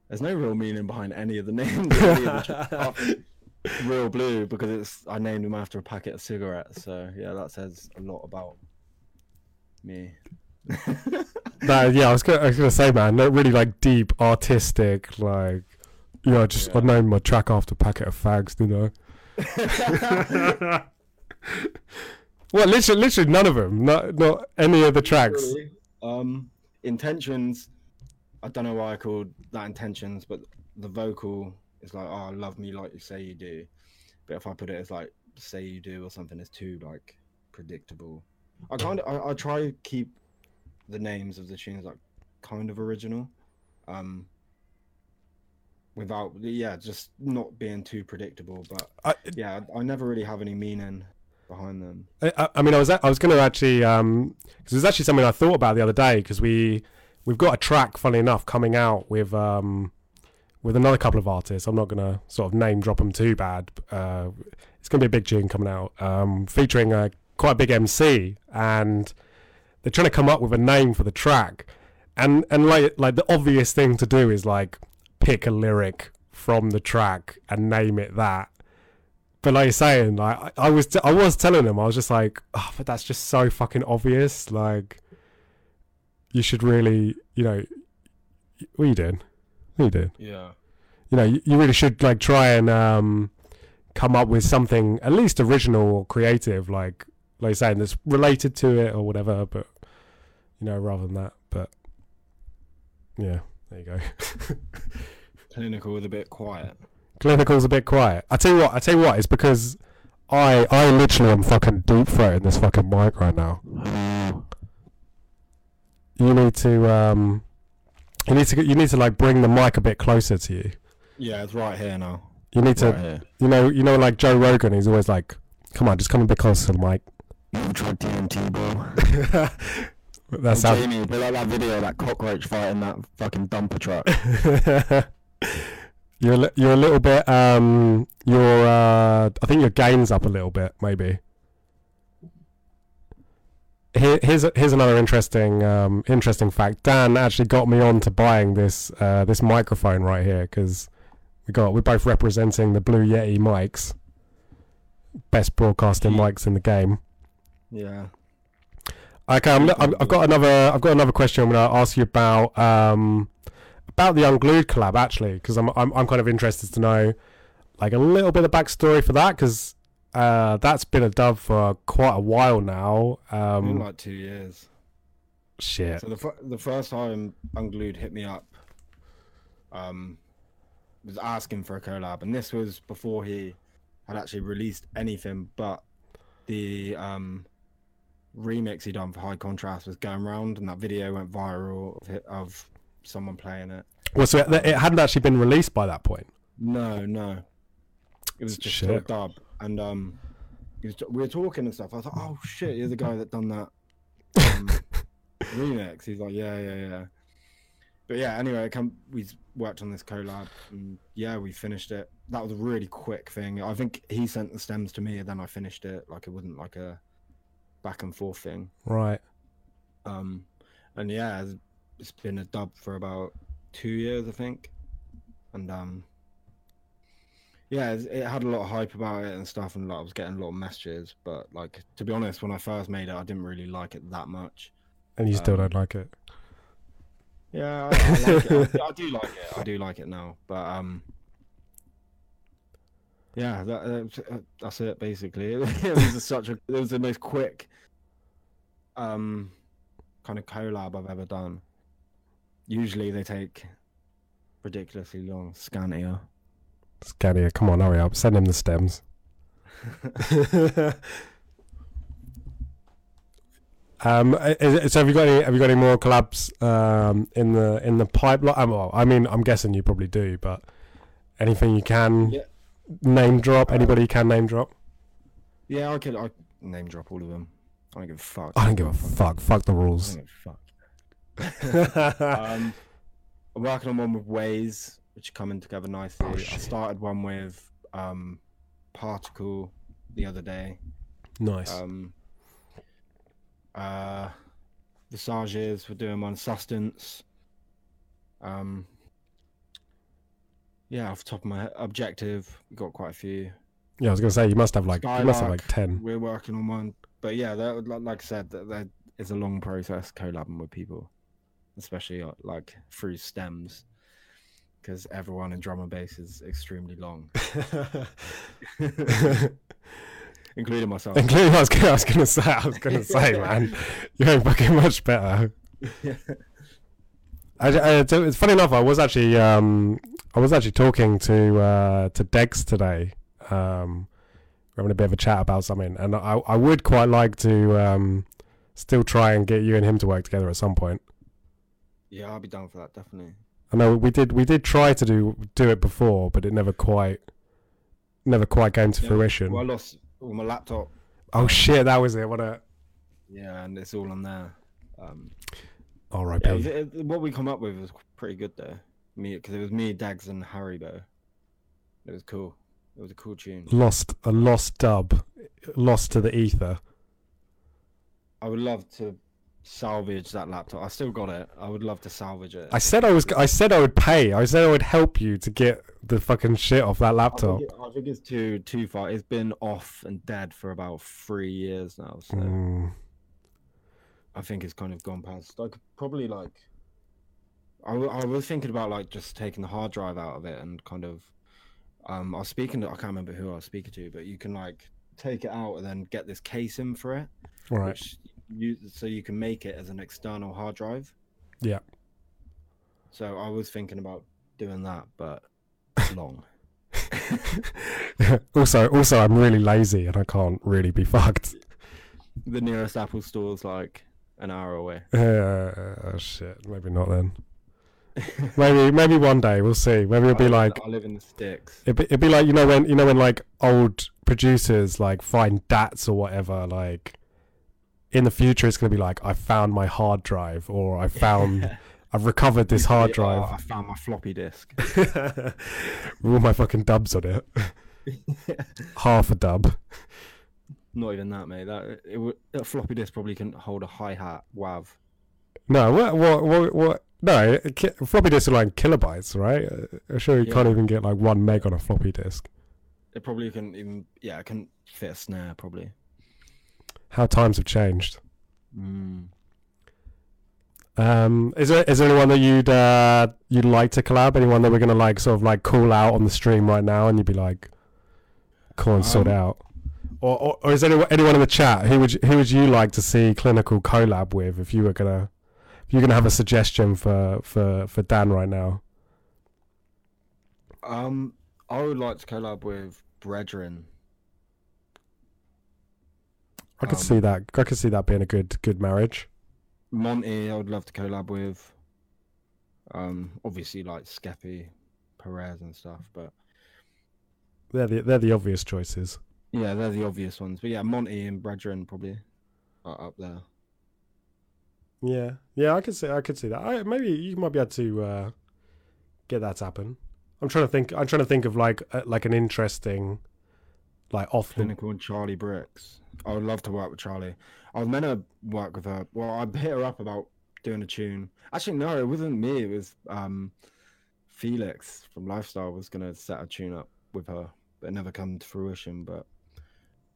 there's no real meaning behind any of the *laughs* names. really, they're just *laughs* up- real blue because it's I named him after a packet of cigarettes. So yeah, that says a lot about me. *laughs* No, yeah, I was gonna, I was gonna say, man, no, really like deep, artistic, like, you know, just I named my track after a packet of fags, you know. Well, literally, literally none of them, not not any of the tracks. Really. Um, intentions. I don't know why I called that intentions, but the vocal is like, "Oh, love me like you say you do," but if I put it as like "say you do" or something, it's too like predictable. I kind of I, I try to keep the names of the tunes like kind of original, um, without yeah, just not being too predictable. But I, yeah, I, I never really have any meaning behind them. I- I, mean, I was I was going to actually um because it was actually something I thought about the other day because we we've got a track, funny enough, coming out with um with another couple of artists. I'm not going to sort of name drop them too bad. Uh, it's going to be a big tune coming out, um, featuring a quite a big MC, and they're trying to come up with a name for the track, and and like like the obvious thing to do is like pick a lyric from the track and name it that. But like you're saying, like I, I was, t- I was telling them, I was just like, oh, but that's just so fucking obvious. Like, you should really, you know, what are you doing? What are you doing? Yeah. You know, you, you really should like try and um, come up with something at least original or creative, like like you're saying, that's related to it or whatever. But you know, rather than that, but yeah, there you go. *laughs* Clinical with a bit quiet. Clinical's a bit quiet. I tell you what. I tell you what. It's because I I literally am fucking deep throating this fucking mic right now. You need to um, you need to you need to like bring the mic a bit closer to you. Yeah, it's right here now. You need to Right here. you know you know like Joe Rogan. He's always like Come on, just come a bit closer to the mic. You ever tried DMT, bro? *laughs* That's sounds. Jamie, they like that video that cockroach fighting that fucking dumper truck. *laughs* you're a you're a little bit um your uh I think your gain's up a little bit maybe. Here, here's here's another interesting um interesting fact. Dan actually got me on to buying this uh this microphone right here because we got we're both representing the Blue Yeti mics, best broadcasting mics in the game. yeah. Okay, I'm, I've, I've got another. I've got another question. I'm going to ask you about um, about the Unglued collab actually, because I'm, I'm I'm kind of interested to know like a little bit of backstory for that, because uh, that's been a dub for quite a while now. Been Um, like two years. shit. So the fir- the first time Unglued hit me up, um, was asking for a collab, and this was before he had actually released anything. But the um remix he done for High Contrast was going around, and that video went viral of, of someone playing it. Well, so it, it hadn't actually been released by that point. No, no, it was just Shit. dub, and um, was, we were talking and stuff. I thought, oh shit, you're the guy that done that um, *laughs* remix. He's like, yeah, yeah, yeah. But yeah, anyway, come, we worked on this collab, and yeah, we finished it. That was a really quick thing. I think he sent the stems to me, and then I finished it. Like it wasn't like a back and forth thing. Right. Um, and yeah, it's- been a dub for about two years, I think. And um, yeah, it had a lot of hype about it and stuff, and like, I was getting a lot of messages. But like, to be honest, when I first made it, I didn't really like it that much. And you still Um, don't like it. Yeah, I, I, like it. I, I do like it. I do like it now, but um, yeah, that, that's- uh, that's it basically. *laughs* It was such a, it was the most quick, um, kind of collab I've ever done. Usually they take ridiculously long. Skantia. Skantia, come on, hurry up. Send him the stems. *laughs* Um, is, so have you got any? Have you got any more collabs um, in the in the pipeline? Um, well, I mean, I'm guessing you probably do, but anything you can Yeah. name drop? Anybody you can name drop? Yeah, I could. I name drop all of them. I don't give a fuck. I don't give a fuck. Fuck the I rules. don't give a fuck. *laughs* um, I'm working on one with Waze, which are coming together nicely. Oh, I started one with um, Particle the other day. nice. Um, uh, Visages, we're doing one. Sustenance. Um, yeah, off the top of my head, Objective, we got quite a few. yeah, I was gonna say you must have like you must have like ten. We're working on one, but yeah, that, like like I said, that, that is a long process collabing with people, especially uh, like through stems, because everyone in drum and bass is extremely long, *laughs* *laughs* including myself. Including, I was, gonna, I was gonna say, I was gonna *laughs* say, man, you ain't fucking much better. I, I, it's, it's funny enough. I was actually, um, I was actually talking to uh, to Dex today. Um, we're having a bit of a chat about something, and I, I would quite like to um, still try and get you and him to work together at some point. Yeah, I'll be down for that definitely. I know we did, we did try to do do it before, but it never quite, never quite came to Yeah, fruition. Well, I lost all my laptop. oh shit, that was it. What a Yeah, and it's all on there. Um, R.I.P. yeah, it it- what we come up with was pretty good though. Me, because it was me, Dags, and Haribo. It was cool. It was a cool tune. lost a lost dub, lost to the ether. I would love to salvage that laptop. I still got it. I would love to salvage it. I said I was. I said I would pay. I said I would help you to get the fucking shit off that I laptop. think, it- I think it's too too far. It's been off and dead for about three years now. So Mm, I think it's kind of gone past. I could probably like. I, w- I was thinking about like just taking the hard drive out of it and kind of. Um, I was speaking to I can't remember who I was speaking to, but you can like take it out and then get this case in for it, right. which you so you can make it as an external hard drive. Yeah. So I was thinking about doing that, but long. *laughs* also, also, I'm really lazy and I can't really be fucked. the nearest Apple store is like an hour away. Uh, oh shit. Maybe not then. maybe maybe one day we'll see. Maybe it'll be I- like I live in the sticks. it'd be, it'd be like you know when you know when like old producers like find DATs or whatever like in the future it's gonna be like I found my hard drive or I found *laughs* I've recovered this hard Oh, drive I found my floppy disk. *laughs* with all my fucking dubs on it. *laughs* Half a dub. Not even that, mate. That it would floppy disk probably can hold a hi hat WAV. No, what what what, what no, ki- floppy disks are like kilobytes, right? Uh, I'm sure you can't even get like one meg on a floppy disk. It probably can even yeah, it can fit a snare probably. How times have changed. Mm. Um, is there is there anyone that you'd uh, you'd like to collab? Anyone that we're gonna like sort of like call out on the stream right now, and you'd be like, "Come on, sort Um, out." Or, or or is there anyone, anyone in the chat who would you, who would you like to see clinical collab with if you were gonna if you're gonna have a suggestion for for for Dan right now? Um, I would like to collab with Brethren. I could Um, see that. I could see that being a good good marriage. Monty, I would love to collab with. Um, obviously like Skeppy, Perez and stuff, but They're the they're the obvious choices. yeah, they're the obvious ones. But yeah, Monty and Brethren probably are up there. Yeah, yeah, I could see, I could see that. I, maybe you might be able to uh, get that to happen. I'm trying to think. I'm trying to think of like uh, like an interesting, like off the. Clinical and Charli Brix. I would love to work with Charlie. I was meant to work with her. Well, I hit her up about doing a tune. Actually, no, it wasn't me. It was um, Felix from Lifestyle was gonna set a tune up with her, but it never come to fruition. But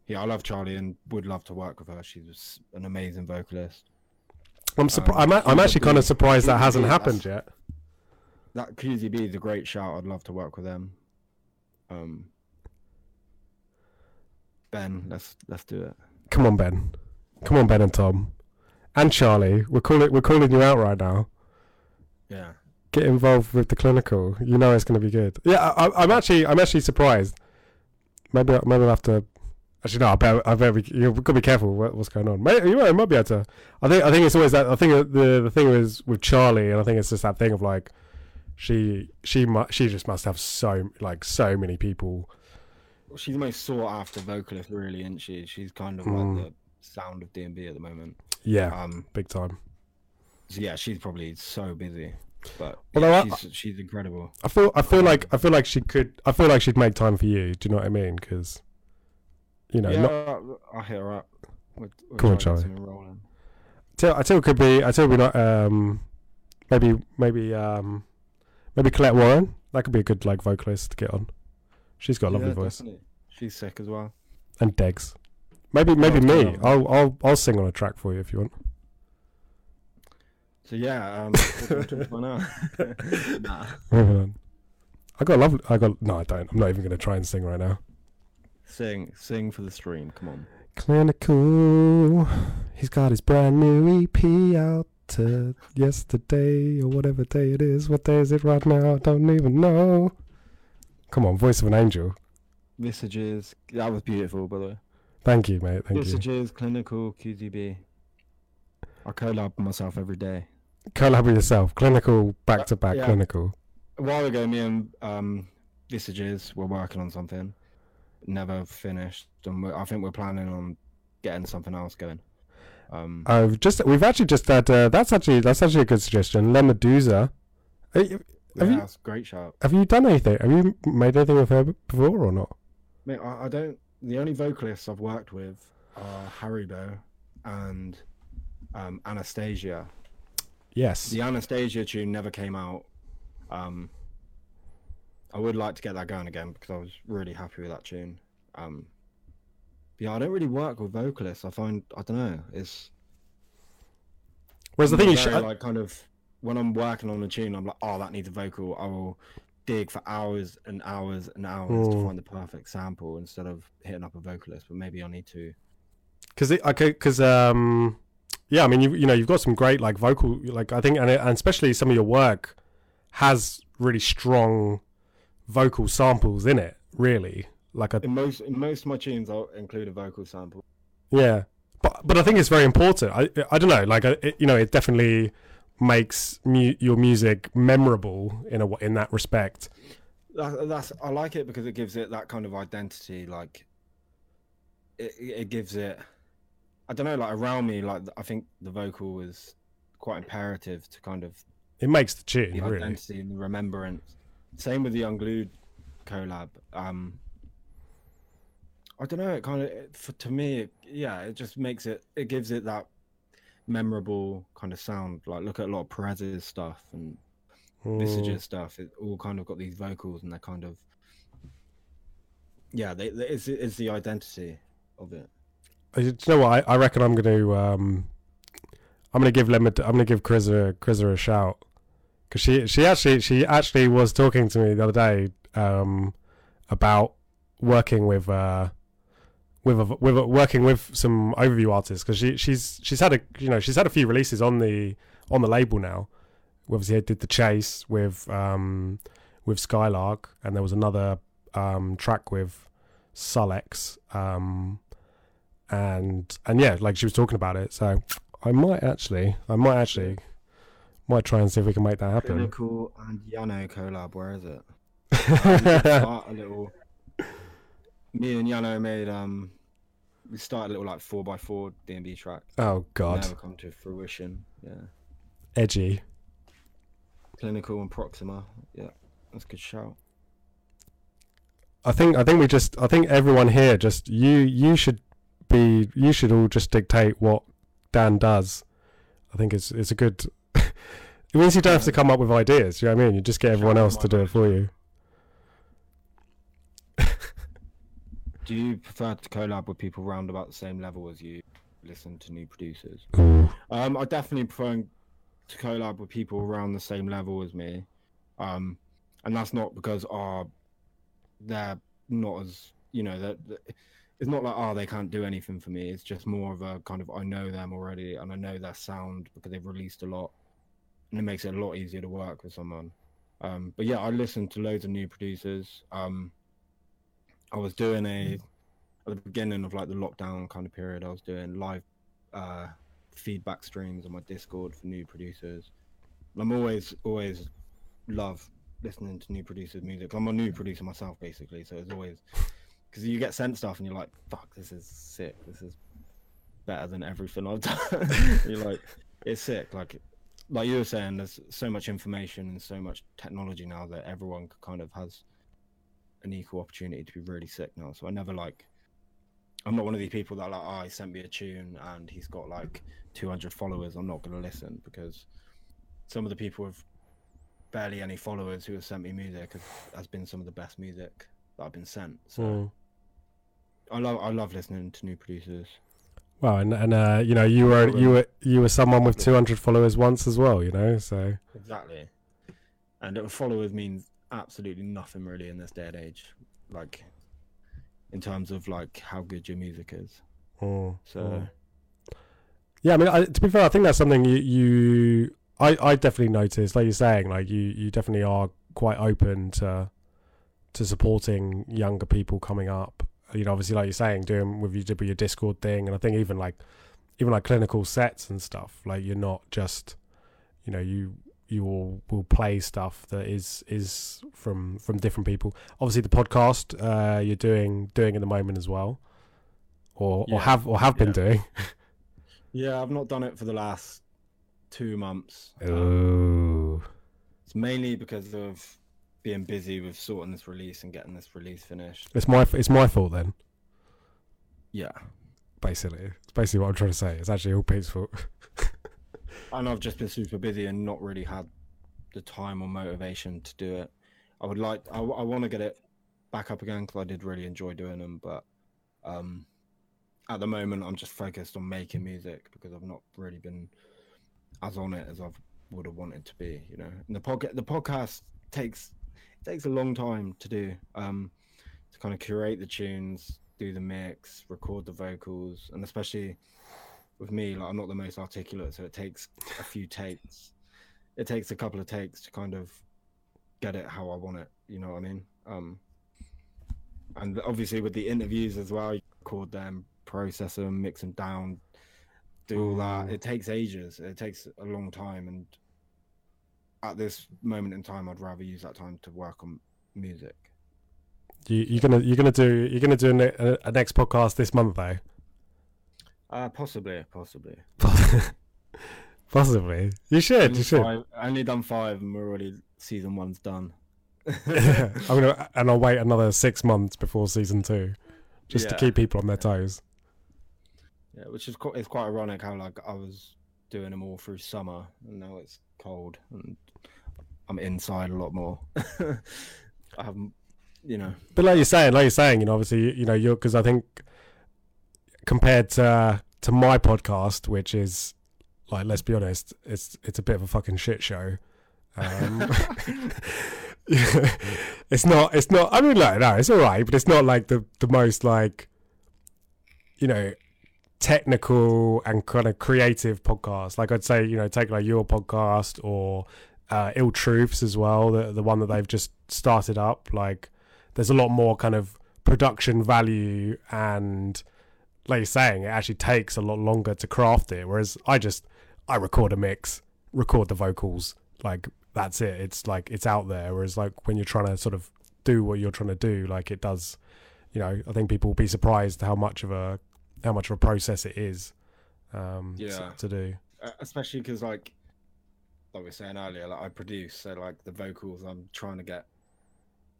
yeah, I love Charlie and would love to work with her. She's an amazing vocalist. I'm surprised. um, I'm, a- I'm actually kind of surprised that hasn't happened yet. That QZB is a great shout. I'd love to work with them. Um, Ben, let's let's do it. Come on, Ben. Come on, Ben and Tom, and Charlie. We're calling we're calling you out right now. Yeah. Get involved with the clinical. You know it's going to be good. Yeah, I, I'm actually I'm actually surprised. Maybe maybe I'll have to. Actually, no. I better, I better be, you've got to be careful what, what's going on. Maybe, you might, might be able to. I think I think it's always that. I think the the thing is with Charlie, and I think it's just that thing of like, she she mu- she just must have so like so many people. She's the most sought after vocalist, really, isn't she? She's kind of Mm. like the sound of DnB at the moment. Yeah, Um, big time. so yeah, she's probably so busy, but Although yeah, I- she's she's incredible. I feel I feel like I feel like she could. I feel like she'd make time for you. Do you know what I mean? Because you know, yeah, not, I'll hit her up. Come on, try and get Charlie. I tell could be. I tell we not. Um, maybe maybe um, maybe Colette Warren. That could be a good like vocalist to get on. She's got a lovely Yeah, voice. definitely. She's sick as well. And Degs. Maybe maybe it's me. I'll I'll I'll sing on a track for you if you want. So yeah, um, *laughs* what do you want to talk about now? *laughs* nah. I got a lovely. I got no. I don't. I'm not even going to try and sing right now. Sing, sing for the stream. Come on. Clinical. He's got his brand new EP out yesterday or whatever day it is. What day is it right now? I don't even know. Come on, voice of an angel. Visages. That was beautiful, by the way. Thank you, mate. Thank you. Visages, clinical, QZB. I collab myself every day. Collab with yourself. Clinical, back to back, clinical. A while ago, me and um, Visages were working on something. Never finished, and I think we're planning on getting something else going. Um, I've just we've actually just had uh, that's actually that's actually a good suggestion. Lemedusa. Have you, yeah, you- that's a great shout. have you done anything? Have you made anything with her before or not? Mate, I, I don't. The only vocalists I've worked with are Haribo and um, Anastasia. Yes. The Anastasia tune never came out. Um, I would like to get that going again because I was really happy with that tune. Um, yeah, I don't really work with vocalists. I find I don't know. It's Whereas the thing is, like kind of when I'm working on a tune, I'm like, oh, that needs a vocal. I will dig for hours and hours and hours to Mm. find the perfect sample instead of hitting up a vocalist. But maybe I need to. because okay, because um, yeah, I mean, you you know, you've got some great like vocal, like I think, and, and especially some of your work has really strong vocal samples in it. Really, like a In most in most of my tunes, I'll include a vocal sample. yeah, but but I think it's very important. I I don't know, like it, you know, it definitely makes mu- your music memorable in a in that respect. That, that's I like it because it gives it that kind of identity. Like it, it gives it. I don't know. Like around me, like I think the vocal was quite imperative to kind of It makes the tune the really. identity and the remembrance. Same with the Unglued collab. Um, I don't know. It kind of, for to me, it, yeah, it just makes it. It gives it that memorable kind of sound. Like look at a lot of Perez's stuff and Mm. Visage's stuff. It all kind of got these vocals and they're kind of, yeah, they, they, it's it's the identity of it. Do you know what? I, I reckon I'm going to um, I'm going to give Lemma, I'm going to give Krizza Krizza a shout because she she actually she actually was talking to me the other day um, about working with uh, with a, with a, working with some overview artists because she she's she's had a you know she's had a few releases on the on the label now. Obviously, I did the chase with um, with Skylark, and there was another um, track with Sulex. Um, and and yeah, like she was talking about it. So I might actually, I might actually, might try and see if we can make that happen. Clinical and Yano collab. Where is it? *laughs* start a little. Me and Yano made um, we started a little like four by four D and B track. oh God, Never come to fruition. Yeah. edgy. Clinical and Proxima. Yeah, that's a good shout. I think I think we just I think everyone here just you you should be you should all just dictate what Dan does. I think it's it's a good. *laughs* it means you don't have to come up with ideas. You know what I mean? You just get everyone else to do it for you. Do you prefer to collab with people round about the same level as you? Listen to new producers. Um, I definitely prefer to collab with people around the same level as me. Um, and that's not because oh, they're not as you know that it's not like oh they can't do anything for me. It's just more of a kind of I know them already and I know their sound because they've released a lot, and it makes it a lot easier to work with someone. Um, but yeah, I listen to loads of new producers. Um, I was doing a at the beginning of like the lockdown kind of period. I was doing live uh, feedback streams on my Discord for new producers. I'm always always love listening to new producers' music. I'm a new producer myself, basically, so it's always because you get sent stuff and you're like, "Fuck, this is sick. This is better than everything I've *laughs* done." you're like, "It's sick." Like, like you were saying, there's so much information and so much technology now that everyone kind of has an equal opportunity to be really sick now. So I never like. I'm not one of these people that are like, oh, he sent me a tune and he's got like 200 followers. I'm not going to listen because some of the people with barely any followers who have sent me music have, has been some of the best music that I've been sent. So Mm. I love I love listening to new producers. Well, and and uh, you know you were you were you were someone with 200 followers once as well. You know, so Exactly. And followers means absolutely nothing really in this day and age. Like in terms of like how good your music is. mm, So mm. Yeah, I mean, I, to be fair, I think that's something you, you I, I definitely noticed. Like you're saying, like you, you definitely are quite open to to supporting younger people coming up. You know, obviously, like you're saying, doing with you with your Discord thing, and I think even like even like clinical sets and stuff. Like you're not just, you know, you you will will play stuff that is is from from different people. Obviously, the podcast uh, you're doing doing at the moment as well, or or have or have been yeah. doing. *laughs* yeah, I've not done it for the last two months. Um, Ooh. It's mainly because of being busy with sorting this release and getting this release finished. It's my it's my fault then. Yeah. Basically, it's basically what I'm trying to say. It's actually all Pete's fault. *laughs* And I've just been super busy and not really had the time or motivation to do it. I would like, I, I want to get it back up again because I did really enjoy doing them. But um, at the moment, I'm just focused on making music because I've not really been as on it as I would have wanted to be. You know, and the podcast, the podcast takes it takes a long time to do. Um, to kind of curate the tunes, do the mix, record the vocals, and especially with me, like I'm not the most articulate, so it takes a few takes. It takes a couple of takes to kind of get it how I want it. You know what I mean? Um, and obviously with the interviews as well, you record them, process them, mix them down, do all that. Mm. It takes ages. It takes a long time, and at this moment in time, I'd rather use that time to work on music. You, you're gonna you're gonna do you're gonna do a, a, a next podcast this month though. Uh, possibly, possibly. *laughs* Possibly. You should. Only You should. five, only done five, and we're already season one's done. *laughs* I'm gonna and I'll wait another six months before season two, just to keep people on their toes. Yeah, which is quite, it's quite ironic how like I was doing them all through summer, and now it's cold, and I'm inside a lot more. *laughs* I haven't, you know. But like you're saying, like you're saying, you know, obviously, you- you know, you're because I think compared to to my podcast, which is like, let's be honest, it's it's a bit of a fucking shit show. Um, *laughs* it's not. It's not. I mean, like, no, it's all right, but it's not like the the most like, you know, technical and kind of creative podcast. Like I'd say, you know, take like your podcast or uh, Ill Truths as well, the the one that they've just started up. Like, there's a lot more kind of production value and like you're saying, it actually takes a lot longer to craft it. Whereas I just I record a mix, record the vocals, like that's it. It's like it's out there. Whereas like when you're trying to sort of do what you're trying to do, like it does, you know, I think people will be surprised how much of a how much of a process it is um to- Yeah. to do. Uh, especially because like like we were saying earlier like i produce so like the vocals i'm trying to get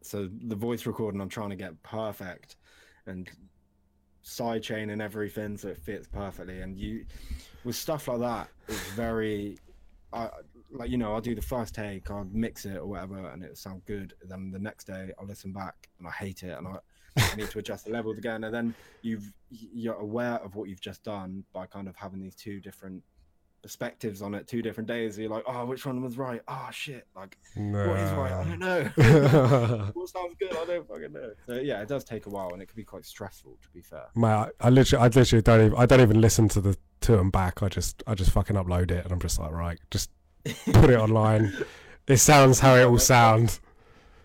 so the voice recording i'm trying to get perfect and sidechain and everything so it fits perfectly. And you with stuff like that it's very i like you know i'll do the first take i'll mix it or whatever and it'll sound good. Then the next day i'll listen back and i hate it and i I *laughs* need to adjust the levels again. And then you've you're aware of what you've just done by kind of having these two different perspectives on it two different days you're like oh which one was right oh shit like what is right i don't know *laughs* *laughs* what sounds good i don't fucking know so yeah it does take a while and it can be quite stressful to be fair Mate, I, I literally, I literally don't even, I don't even listen to the to and back. I just, I just fucking upload it, and I'm just like, right, just put it online. *laughs* It sounds how it will sound.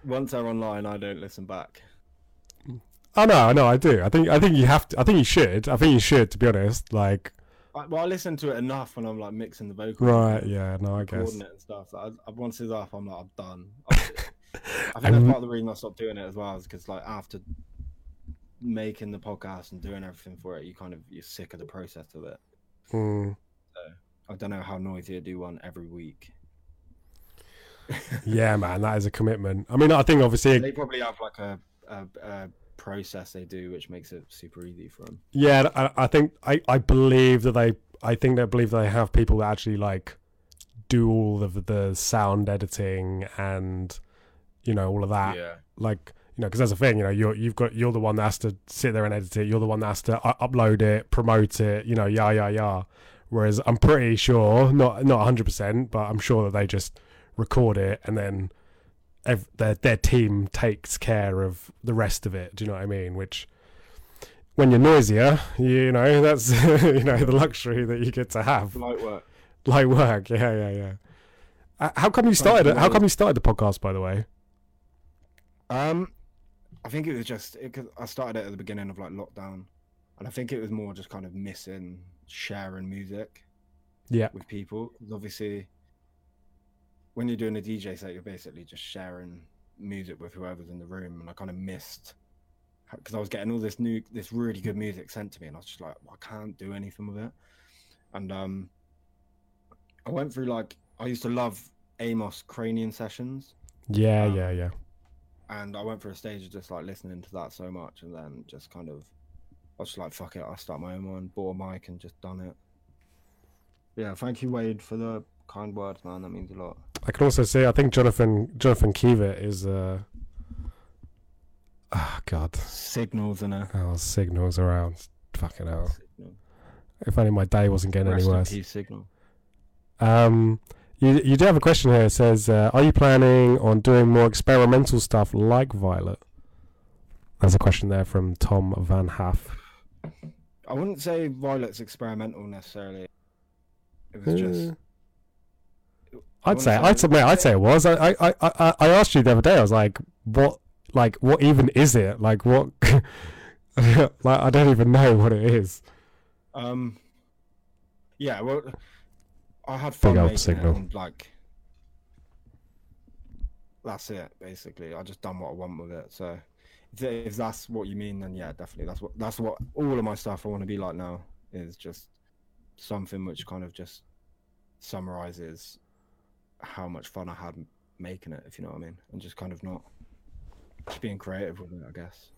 once they're online i don't listen back Oh no, no, I do. I think, I think you have to. I think you should. I think you should, to be honest. Like, I, well i listen to it enough when i'm like mixing the vocals right? Yeah, no, I guess. it and stuff I, I, once it's up i'm like i'm done I, *laughs* I think that's I'm- part of the reason i stopped doing it as well is because like after making the podcast and doing everything for it you kind of you're sick of the process of it Mm, i don't know how Noisia i do one every week yeah, man, that is a commitment. I mean, I think obviously, they probably have like a, a, a process they do which makes it super easy for them. Yeah, I, I think I, I believe that they, I think they believe they have people that actually like do all of the sound editing and you know all of that. yeah. Like you know because that's the thing you know you're you've got you're the one that has to sit there and edit it. You're the one that has to upload it promote it you know yeah yeah yeah. Whereas i'm pretty sure not not 100% but i'm sure that they just record it and then ev- their their team takes care of the rest of it do you know what i mean? Which when you're Noisia you know *laughs* that's you know the luxury that you get to have. Light work. Light work. *laughs* Yeah yeah yeah. Uh, how come you started how come you started the podcast by the way? Um, I think it was just it, I started it at the beginning of like lockdown, and I think it was more just kind of missing sharing music yeah. with people, obviously, when you're doing a DJ set, you're basically just sharing music with whoever's in the room, and I kind of missed because I was getting all this new, this really good music sent to me, and I was just like, well, I can't do anything with it. And um, I went through like I used to love Amos Cranian sessions yeah Um, yeah yeah and I went through a stage of just like listening to that so much, and then just kind of, I was just like, fuck it, I'll start my own one, bought a mic, and just done it. Yeah, thank you, Wade, for the kind words, man. That means a lot. I can also say I think Jonathan Jonathan Kiewit is. Uh, oh God! Signals and a Oh, signals around. Fucking hell! signal. If only my day wasn't getting Rest any worse. peace, signal. Um, you you do have a question here. It says, uh, "Are you planning on doing more experimental stuff like Violet?" There's a question there from Tom Van Haff. I wouldn't say Violet's experimental necessarily. It was just. Uh, I I'd say, I'd say, mate, I'd say it was. I, I, I, I asked you the other day. I was like, "What, like, what even is it? Like, what? *laughs* like, I don't even know what it is." Um. Yeah, well, I had fun Big making signal. it, and like, that's it. Basically, I just done what I want with it. So if, if that's what you mean, then yeah, definitely that's what that's what all of my stuff I want to be like now is just something which kind of just summarizes how much fun I had making it, if you know what I mean, and just kind of not just being creative with it, I guess.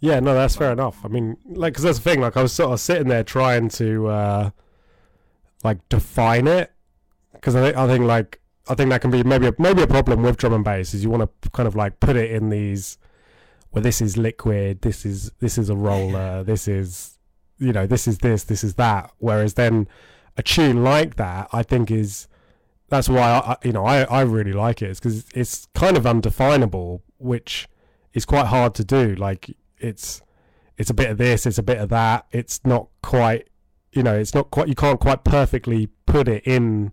Yeah, no, that's fair enough. I mean, like, because that's the thing. Like, I was sort of sitting there trying to, uh, like, define it, because I think, I think, like, I think that can be maybe a, maybe a problem with drum and bass is you want to kind of like put it in these, well, this is liquid, this is this is a roller, this is, you know, this is this, this is that. Whereas then, a tune like that, I think is, that's why I, you know, I I really like it. It's because it's kind of undefinable, which is quite hard to do. Like it's it's a bit of this, it's a bit of that. It's not quite, you know, it's not quite. You can't quite perfectly put it in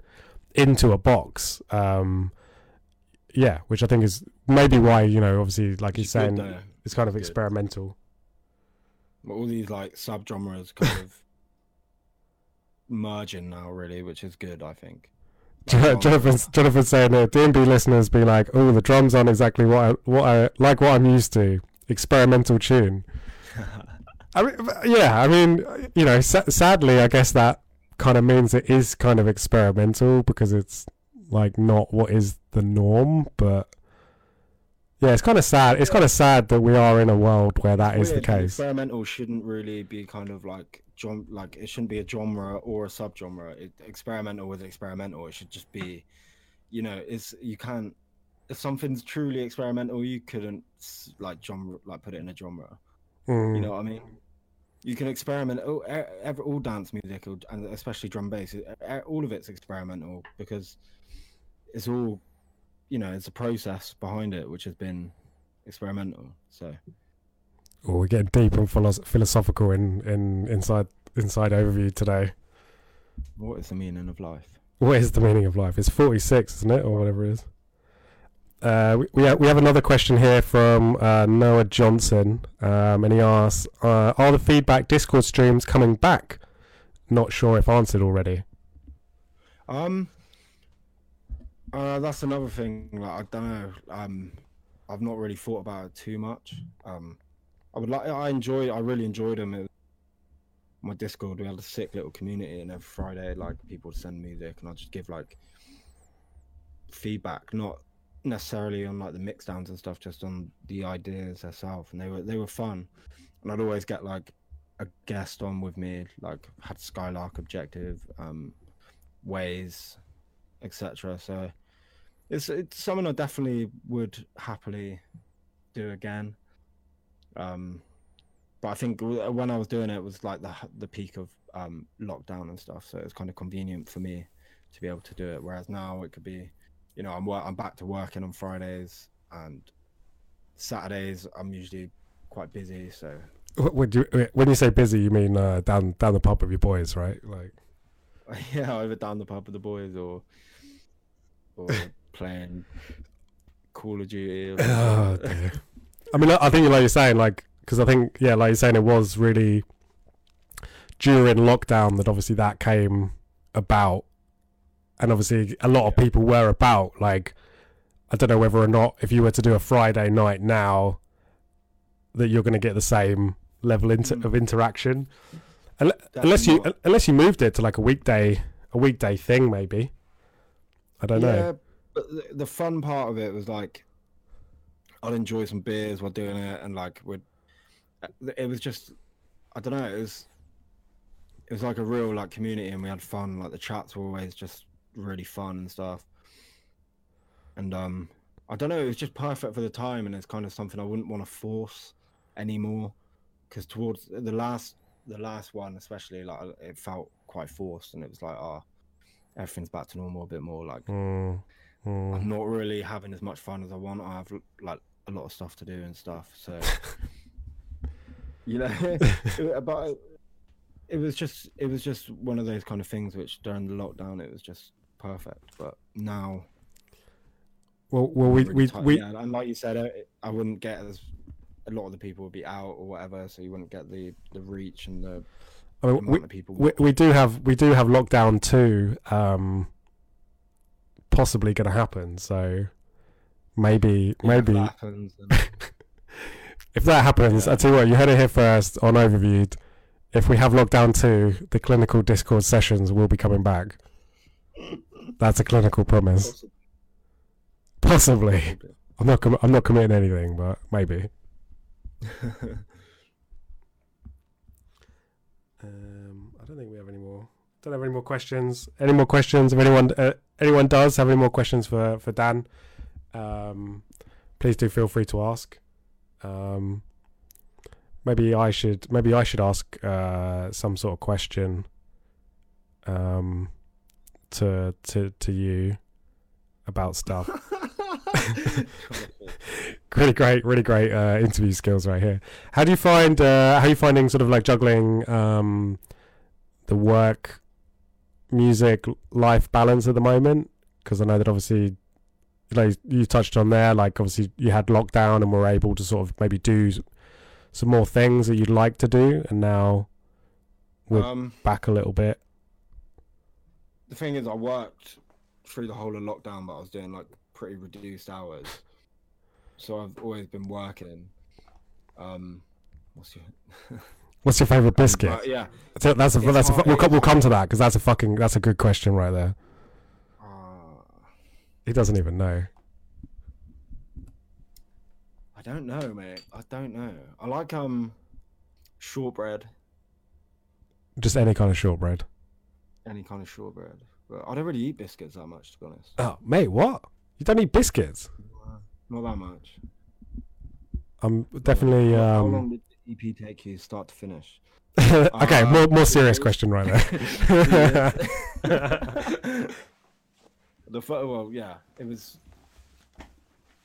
into a box. Um, yeah, which I think is maybe why you know, obviously, like he's saying, it's kind of experimental. But all these like sub genres kind of merging now, really, which is good, I think. *laughs* Jonathan's Jonathan's saying uh, DnB listeners be like, oh, the drums aren't exactly what I, what I like what I'm used to. Experimental tune. *laughs* I mean, yeah, I mean, you know, sa- sadly, I guess that kind of means it is kind of experimental because it's like not what is the norm. But yeah, it's kind of sad. It's kind of sad that we are in a world where that is the Weird, case. Experimental shouldn't really be kind of like gen- like it shouldn't be a genre or a subgenre. It, experimental is experimental. It should just be, you know, it's you can't. If something's truly experimental, you couldn't like genre like put it in a genre. Mm. You know what I mean? You can experiment. Oh, e- ev- all dance music, and especially drum bass, all of it's experimental because it's all, you know, it's a process behind it which has been experimental. So Oh, we're getting deep and philo- philosophical in, in inside inside overview today. what is the meaning of life? What is the meaning of life? It's 46, isn't it, or whatever it is. Uh, we we have, we have another question here from uh, Noah Johnson, um, and he asks, uh, "Are the feedback Discord streams coming back?" Not sure if answered already. Um, uh, that's another thing. Like I don't know. Um, I've not really thought about it too much. Um, I would like. I enjoy. I really enjoyed them. It my Discord, we had a sick little community, and every Friday, like people would send music, and I just give like feedback, not necessarily on like the mix downs and stuff, just on the ideas herself, and they were they were fun, and I'd always get like a guest on with me, like had Skylark Objective, um, Ways, etc. So it's it's something I definitely would happily do again. Um, but I think when I was doing it, it was like the the peak of um, lockdown and stuff, so it was kind of convenient for me to be able to do it. Whereas now it could be, you know, I'm I'm back to working on Fridays and Saturdays. I'm usually quite busy, so Wh- Would you, when you say busy, you mean uh, down down the pub with your boys, right? Like, *laughs* yeah, either down the pub with the boys or or *laughs* playing Call of Duty. Or *sighs* oh. I mean, I think like you're saying, like, because I think, yeah, like you're saying, it was really during lockdown that obviously that came about, and obviously a lot of Yeah. people were about. Like, I don't know whether or not if you were to do a Friday night now, that you're going to get the same level inter- Mm. of interaction, Unle- unless you not. unless you moved it to like a weekday a weekday thing, maybe. I don't know. But the, fun part of it was like I'd enjoy some beers while doing it, and like would it was just I don't know. It was it was like a real like community, and we had fun. Like the chats were always just really fun and stuff. And um, I don't know. It was just perfect for the time, and it's kind of something I wouldn't want to force anymore. Because towards the last the last one, especially like it felt quite forced, and it was like ah. Everything's back to normal a bit more. Like Mm, mm. I'm not really having as much fun as I want. I have like a lot of stuff to do and stuff. So *laughs* you know, *laughs* but it was just it was just one of those kind of things which during the lockdown it was just perfect. But now Well, well, we really we, tight- we yeah, and like you said, I, I wouldn't get as a lot of the people would be out or whatever, so you wouldn't get the the reach and the I mean, we, people. we we do have we do have lockdown too, um possibly going to happen. So maybe Yeah, if maybe that happens, then- *laughs* if that happens, Yeah. I tell you what, you heard it here first on Overviewed. If we have lockdown two, the clinical Discord sessions will be coming back. That's a clinical promise. Possibly. I'm not. Com- I'm not committing anything, but maybe. *laughs* Um, I don't think we have any more. Don't have any more questions. Any more questions? If anyone uh, anyone does have any more questions for for Dan, um, please do feel free to ask. Um, maybe I should maybe I should ask uh, some sort of question um, to to to you about stuff. *laughs* really great, really great uh, interview skills right here. How do you find? Uh, how are you finding sort of like juggling um, the work, music, life balance at the moment? Because I know that obviously, like you touched on there, like obviously you had lockdown and were able to sort of maybe do some more things that you'd like to do, and now We're- um, back a little bit. the thing is, I worked through the whole of lockdown, but I was doing like pretty reduced hours. So I've always been working. Um, what's your *laughs* What's your favorite biscuit? But yeah. That's a, that's a, it's that's a, we'll, we'll come to that because that's a fucking that's a good question right there. Uh, He doesn't even know. I don't know, mate. I don't know. I like um shortbread, Just any kind of shortbread. any kind of shortbread. But I don't really eat biscuits that much, to be honest. Oh, mate, what? You don't eat biscuits? Not that much. I'm definitely. Um... long did the EP take you start to finish? *laughs* okay, Uh, more more *laughs* serious question right there. *laughs* the photo, well, yeah, it was.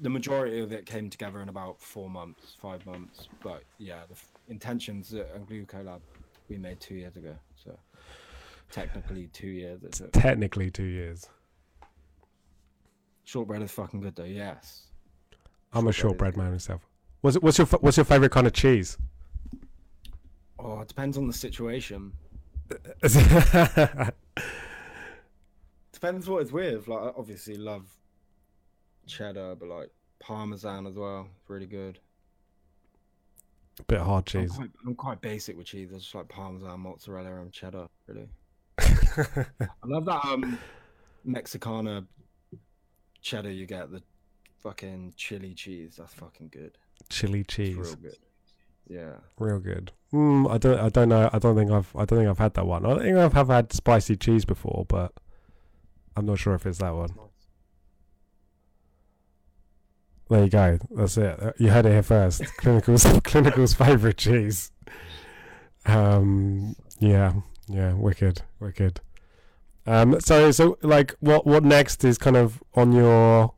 The majority of it came together in about four months, five months. But yeah, the f- intentions at Glucolab we made two years ago. So technically two years. Technically, two years. Shortbread is fucking good though. Yes. I'm a Shortbread is shortbread man myself. What's it, what's your what's your favorite kind of cheese? Oh, it depends on the situation. *laughs* Depends what it's with. Like, I obviously love cheddar, but like parmesan as well. It's really good. A bit hard I'm cheese. quite, I'm quite basic with cheese. I just like parmesan, mozzarella, and cheddar. Really. *laughs* I love that um Mexicana cheddar you get the fucking chili cheese. That's fucking good. Chili It's cheese, real good. Yeah. real good. Mm, I don't I don't know. I don't think I've I don't think I've had that one. I think I've have had spicy cheese before, but I'm not sure if it's that one. There you go. That's it. Uh, You heard it here first. *laughs* Clinical's Clinical's favorite cheese. Um. Yeah. Yeah. Wicked. Wicked. Um. So so like what what next is kind of on your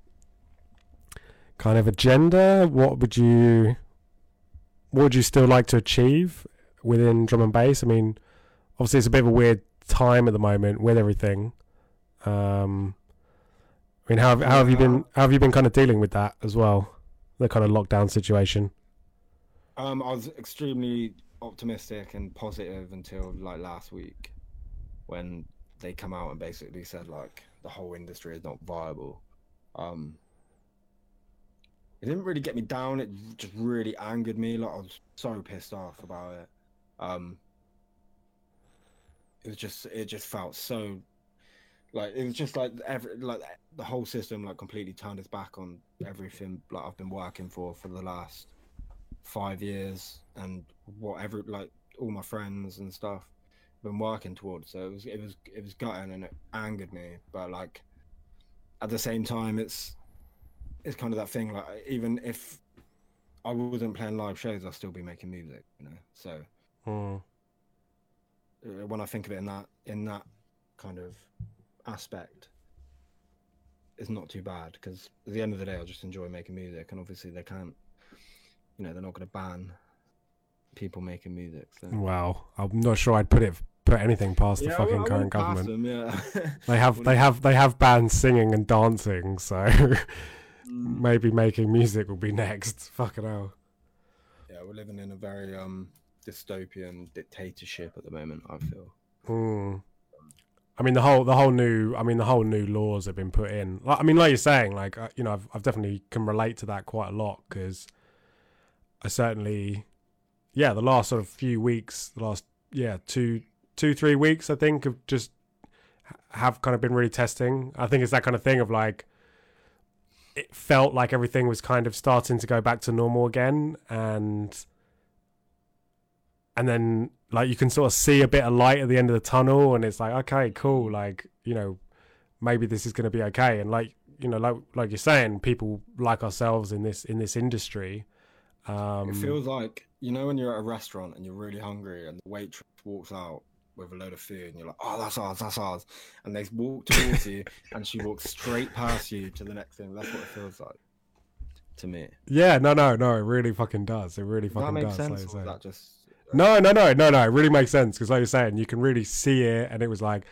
kind of agenda? What would you what would you still like to achieve within drum and bass? I mean, obviously it's a bit of a weird time at the moment with everything. Um, I mean, how have, how have you been? How have you been kind of dealing with that as well? The kind of lockdown situation. Um, I was extremely optimistic and positive until like last week, when they come out and basically said like the whole industry is not viable. Um, it didn't really get me down. It just really angered me. Like I was so pissed off about it. Um, it was just it just felt so like it was just like every like the whole system like completely turned its back on everything like I've been working for for the last five years and whatever like all my friends and stuff been working towards so it was it was it was gutting and it angered me but like at the same time it's it's kind of that thing like even if I wasn't playing live shows I'd still be making music you know so Mm. when I think of it in that in that kind of aspect it's not too bad because at the end of the day I just enjoy making music and obviously they can't you know they're not going to ban people making music so Wow, I'm not sure I'd put it put anything past the Yeah, I fucking current government. them, yeah. *laughs* They have they have they have bands singing and dancing, so *laughs* maybe making music will be next. *laughs* Fucking hell. yeah we're living in a very um dystopian dictatorship at the moment I feel Mm. I mean the whole the whole new I mean the whole new laws have been put in. Like, I mean, like you're saying, like uh, you know, I've I've definitely can relate to that quite a lot because I certainly, yeah, the last sort of few weeks, the last yeah two two three weeks, I think have just have kind of been really testing. I think it's that kind of thing of like it felt like everything was kind of starting to go back to normal again and and then like you can sort of see a bit of light at the end of the tunnel and it's like okay cool like you know maybe this is going to be okay. And like you know like like you're saying people like ourselves in this in this industry um It feels like you know when you're at a restaurant and you're really hungry and the waitress walks out with a load of food and you're like, oh, that's ours, that's ours, and they walk towards you *laughs* and she walks straight past you to the next thing. That's what it feels like to me. yeah no no no it really fucking does it really Does that fucking does sense? like that just uh, no no no no no it really makes sense because like you're saying you can really see it and it was like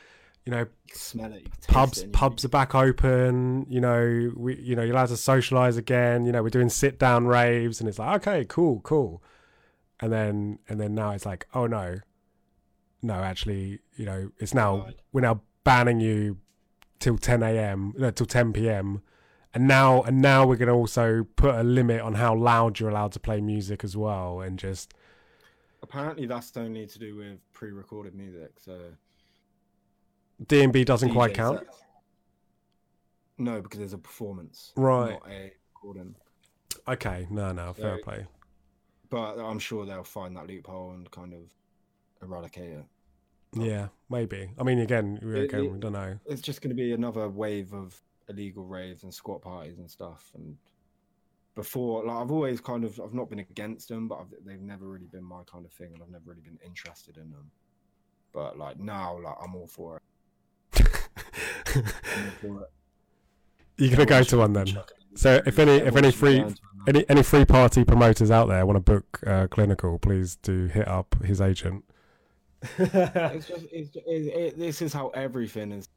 you know you smell it? You pubs pubs are back open you know we you know you're allowed to socialize again you know we're doing sit down raves and it's like okay cool cool and then and then now it's like oh no no actually you know it's now Right. we're now banning you till 10 a.m no, till 10 p.m and now and now we're going to also put a limit on how loud you're allowed to play music as well and just Apparently, that's only to do with pre-recorded music. So d&b doesn't quite count sets. No, because there's a performance, Right. Not a recording. okay no no fair So- play But I'm sure they'll find that loophole and kind of eradicate it. yeah maybe i mean again, we- It- again we don't know It's just going to be another wave of illegal raves and squat parties and stuff. And before, like I've always kind of, I've not been against them, but I've, they've never really been my kind of thing, and I've never really been interested in them. But like now, like I'm all for it. I'm all for it. *laughs* You're gonna go to one then. So if any if any free any any free party promoters out there want to book uh, clinical, please do hit up his agent. It's just it's, it, it, this is how everything is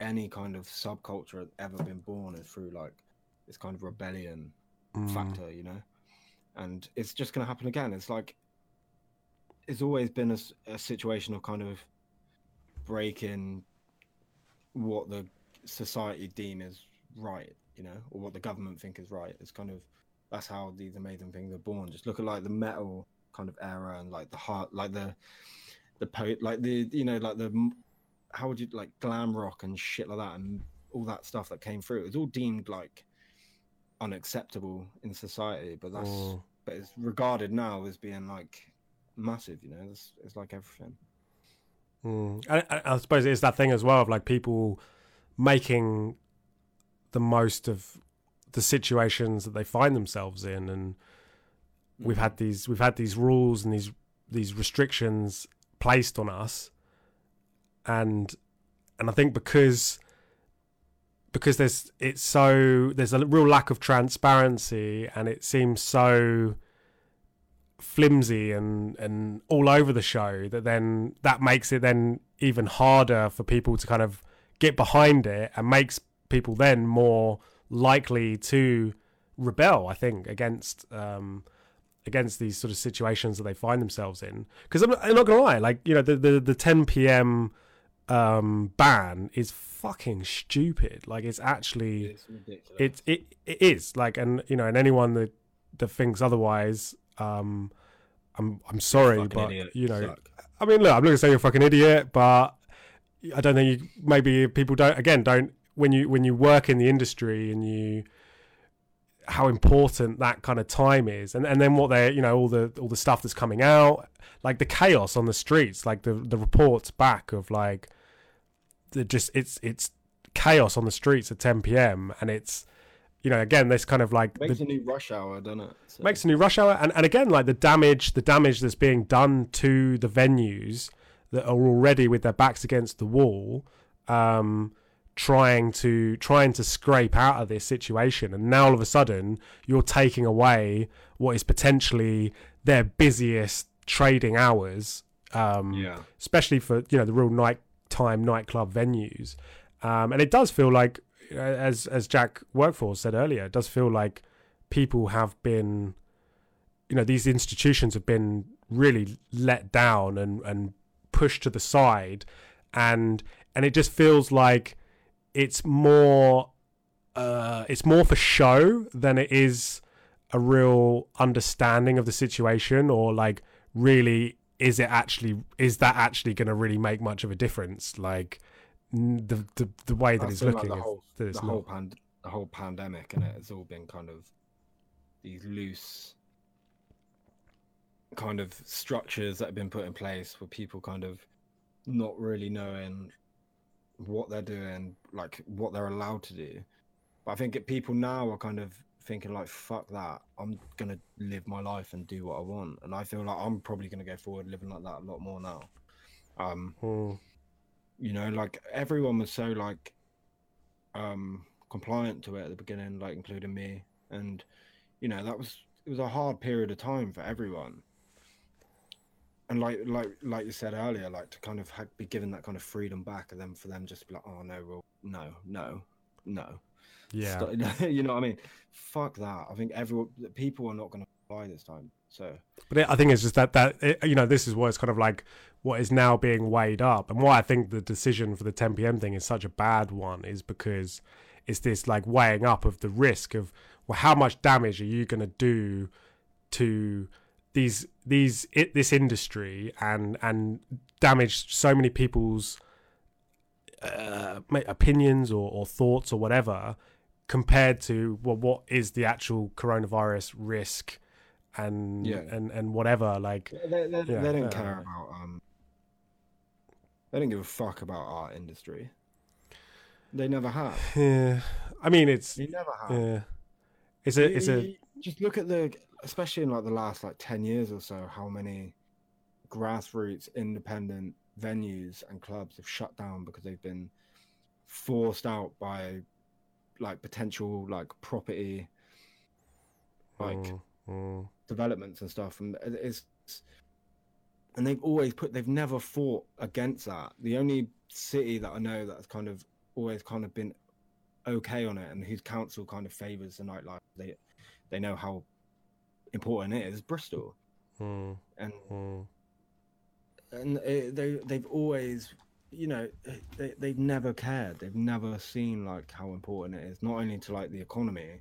any kind of subculture has ever been born is through like this kind of rebellion Mm, factor you know? And it's just going to happen again. It's like it's always been a situation of kind of breaking what the society deem is right you know or what the government think is right. It's kind of that's how these amazing things are born. Just look at like the metal kind of era and like the heart like the the po like the you know like the how would you like glam rock and shit like that and all that stuff that came through it was all deemed like unacceptable in society but that's mm. but it's regarded now as being like massive you know it's, it's like everything Mm. I, I I suppose it's that thing as well of like people making the most of the situations that they find themselves in, and we've had these we've had these rules and these these restrictions placed on us, and and I think because because there's it's so there's a real lack of transparency and it seems so flimsy and and all over the show that then that makes it then even harder for people to kind of get behind it and makes people then more likely to rebel i think against um against these sort of situations that they find themselves in. Because I'm, I'm not gonna lie like you know the the, the 10 p.m um ban is fucking stupid. Like it's actually it's ridiculous. It it it is. Like and you know and anyone that that thinks otherwise um i'm i'm sorry but idiot, you know suck. i mean look i'm not gonna say you're a fucking idiot but i don't think you maybe people don't again don't when you when you work in the industry and you how important that kind of time is. And and then what they you know all the all the stuff that's coming out like the chaos on the streets like the the reports back of like the just it's it's chaos on the streets at 10 p.m and it's you know again this kind of like the, makes a new rush hour doesn't it? So- makes a new rush hour. And, and again like the damage the damage that's being done to the venues that are already with their backs against the wall um trying to trying to scrape out of this situation. And now all of a sudden you're taking away what is potentially their busiest trading hours um yeah. especially for you know the real nighttime nightclub venues. Um, and it does feel like, as as Jack Workforce said earlier, it does feel like people have been, you know, these institutions have been really let down and and pushed to the side, and and it just feels like it's more uh, it's more for show than it is a real understanding of the situation or like really is it actually is that actually going to really make much of a difference? Like the the, the way that it's looking like the whole, the whole pand- the whole pandemic and it has all been kind of these loose kind of structures that have been put in place for people kind of not really knowing what they're doing, like what they're allowed to do. But I think it, people now are kind of thinking like, "Fuck that! I'm gonna live my life and do what I want." And I feel like I'm probably gonna go forward living like that a lot more now. Um, Hmm. you know like everyone was so like um compliant to it at the beginning like including me and you know that was it was a hard period of time for everyone and like like like you said earlier like to kind of ha- be given that kind of freedom back and then for them just to be like oh no well no no no. Yeah. Stop- *laughs* you know what i mean? Fuck that. I think everyone people are not going to buy this time so. But it, I think it's just that that it, you know this is what it's kind of like what is now being weighed up, and why I think the decision for the 10 p.m. thing is such a bad one is because it's this like weighing up of the risk of well how much damage are you going to do to these these it, this industry and and damage so many people's uh, opinions or, or thoughts or whatever compared to well what is the actual coronavirus risk and Yeah. and and whatever like They, they, Yeah, they don't uh, care about um. They don't give a fuck about our industry. They never have. yeah i mean it's They never have. yeah it's a it's a you just look at the, especially in like the last like ten years or so, how many grassroots independent venues and clubs have shut down because they've been forced out by like potential like property like mm, mm, developments and stuff. And it's and they've always put they've never fought against that. The only city that i know that's kind of always kind of been okay on it and whose council kind of favors the nightlife they they know how important it is bristol mm, and mm. and it, they they've always you know they, they've never cared they've never seen like how important it is not only to like the economy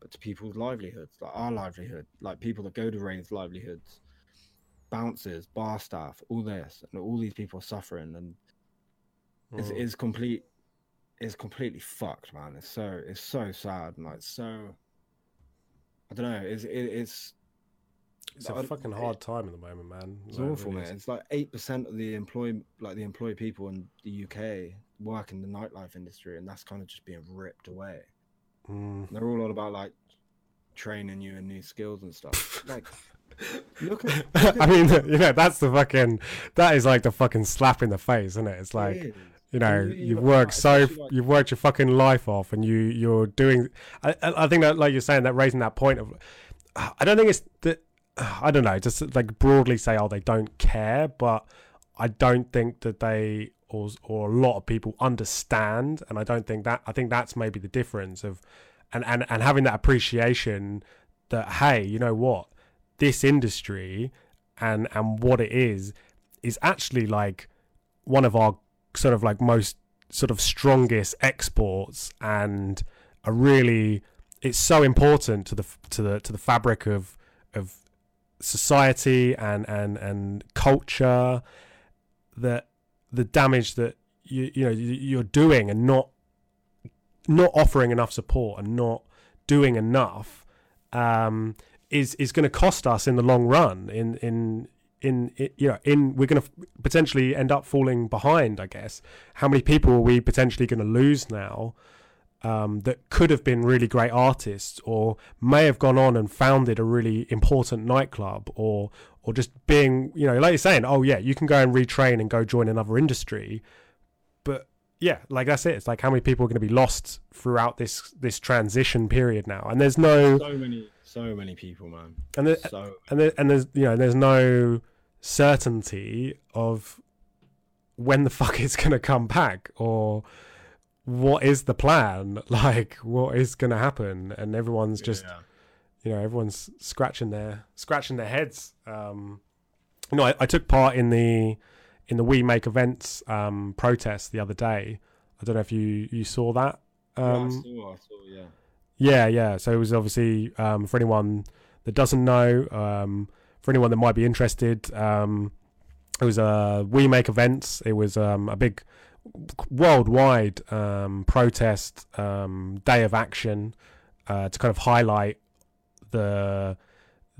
but to people's livelihoods like our livelihood like people that go to raise livelihoods bouncers bar staff all this and all these people are suffering and it's, Mm. it's complete it's completely fucked man it's so it's so sad and like so i don't know it's it, it's it's a fucking it- hard time at the moment man it's Like, it awful, really man. It's like eight percent of the employ like the employed people in the UK work in the nightlife industry, and that's kind of just being ripped away. Mm. They're all on about like training you in new skills and stuff. Like, *laughs* look *laughs* at, I mean, *laughs* you know, that's the fucking, that is like the fucking slap in the face, isn't it? It's like, it. You know, you- you you've worked so, like- you've worked your fucking life off, and you you're doing. I I I think that, like you're saying, that raising that point of, I don't think it's that. I don't know, just like broadly say, oh, they don't care, but I don't think that they or or a lot of people understand, and I don't think that. I think that's maybe the difference of, and and and having that appreciation that hey, you know what, this industry and and what it is is actually like one of our sort of like most sort of strongest exports and a really it's so important to the to the to the fabric of of society and and and culture that the damage that you you know you- you're doing and not not offering enough support and not doing enough um is is going to cost us in the long run in in in, you know in we're going to potentially end up falling behind i guess. How many people are we potentially going to lose now um, that could have been really great artists or may have gone on and founded a really important nightclub or or just being you know like you're saying oh yeah you can go and retrain and go join another industry. But yeah like that's it. It's like how many people are going to be lost throughout this this transition period now? And there's no so many, so many people, man. and there, So and there, and there's you know there's no certainty of when the *laughs* fuck it's gonna come back or what is the plan *laughs* like what is gonna happen and everyone's just yeah. you know everyone's scratching their scratching their heads um you know I, I took part in the in the We Make Events um, protest the other day. I don't know if you you saw that. Um, I saw, I saw, yeah. Yeah, yeah. So it was obviously um, for anyone that doesn't know, um, for anyone that might be interested, um, it was a We Make Events. It was um, a big worldwide um, protest um, day of action uh, to kind of highlight the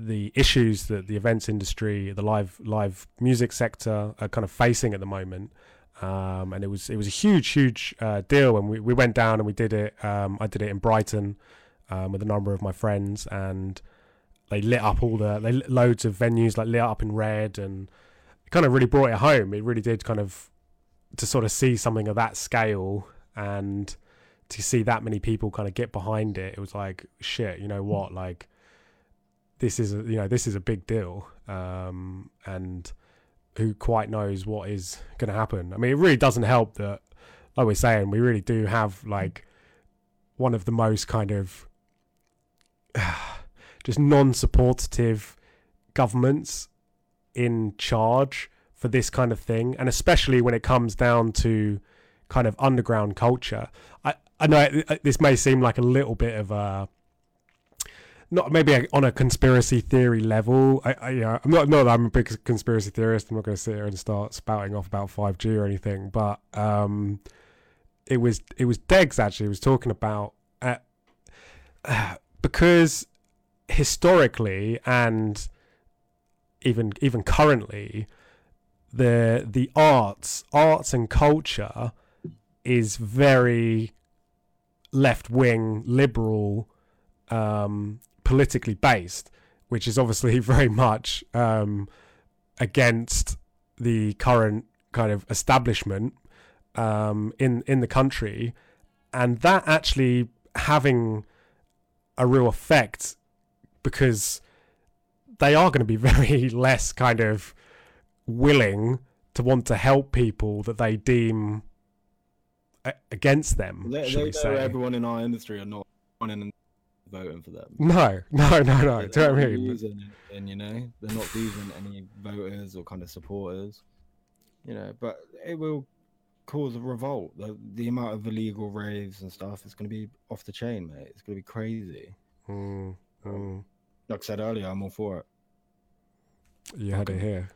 the issues that the events industry, the live live music sector, are kind of facing at the moment. Um, and it was it was a huge huge uh, deal and we, we went down and we did it um, I did it in Brighton um, with a number of my friends and they lit up all the they loads of venues like lit up in red and it kind of really brought it home. It really did kind of to sort of see something of that scale and to see that many people kind of get behind it it was like shit you know what? Like this is a, you know this is a big deal. Um, and who quite knows what is going to happen. I mean, it really doesn't help that, like we're saying, we really do have like one of the most kind of *sighs* just non-supportive governments in charge for this kind of thing, and especially when it comes down to kind of underground culture. I I know it, this may seem like a little bit of a not maybe on a conspiracy theory level. I, I yeah, I'm not not that I'm a big conspiracy theorist. I'm not going to sit here and start spouting off about 5G or anything. But um, it was it was Degs actually was talking about uh, *sighs* because historically and even even currently the the arts arts and culture is very left wing liberal um, politically based, which is obviously *laughs* very much um, against the current kind of establishment um, in in the country, and that actually having a real effect because they are going to be *laughs* very less kind of willing to want to help people that they deem against them. They, they know say. everyone in our industry are not running voting for them. No, no, no, no. Do you know what I mean? losing anything, you know, they're not losing any voters or kind of supporters, you know. But it will cause a revolt. The, the amount of illegal raves and stuff is going to be off the chain, mate. It's going to be crazy. Mm, mm. Like I said earlier, I'm all for it. You had it here.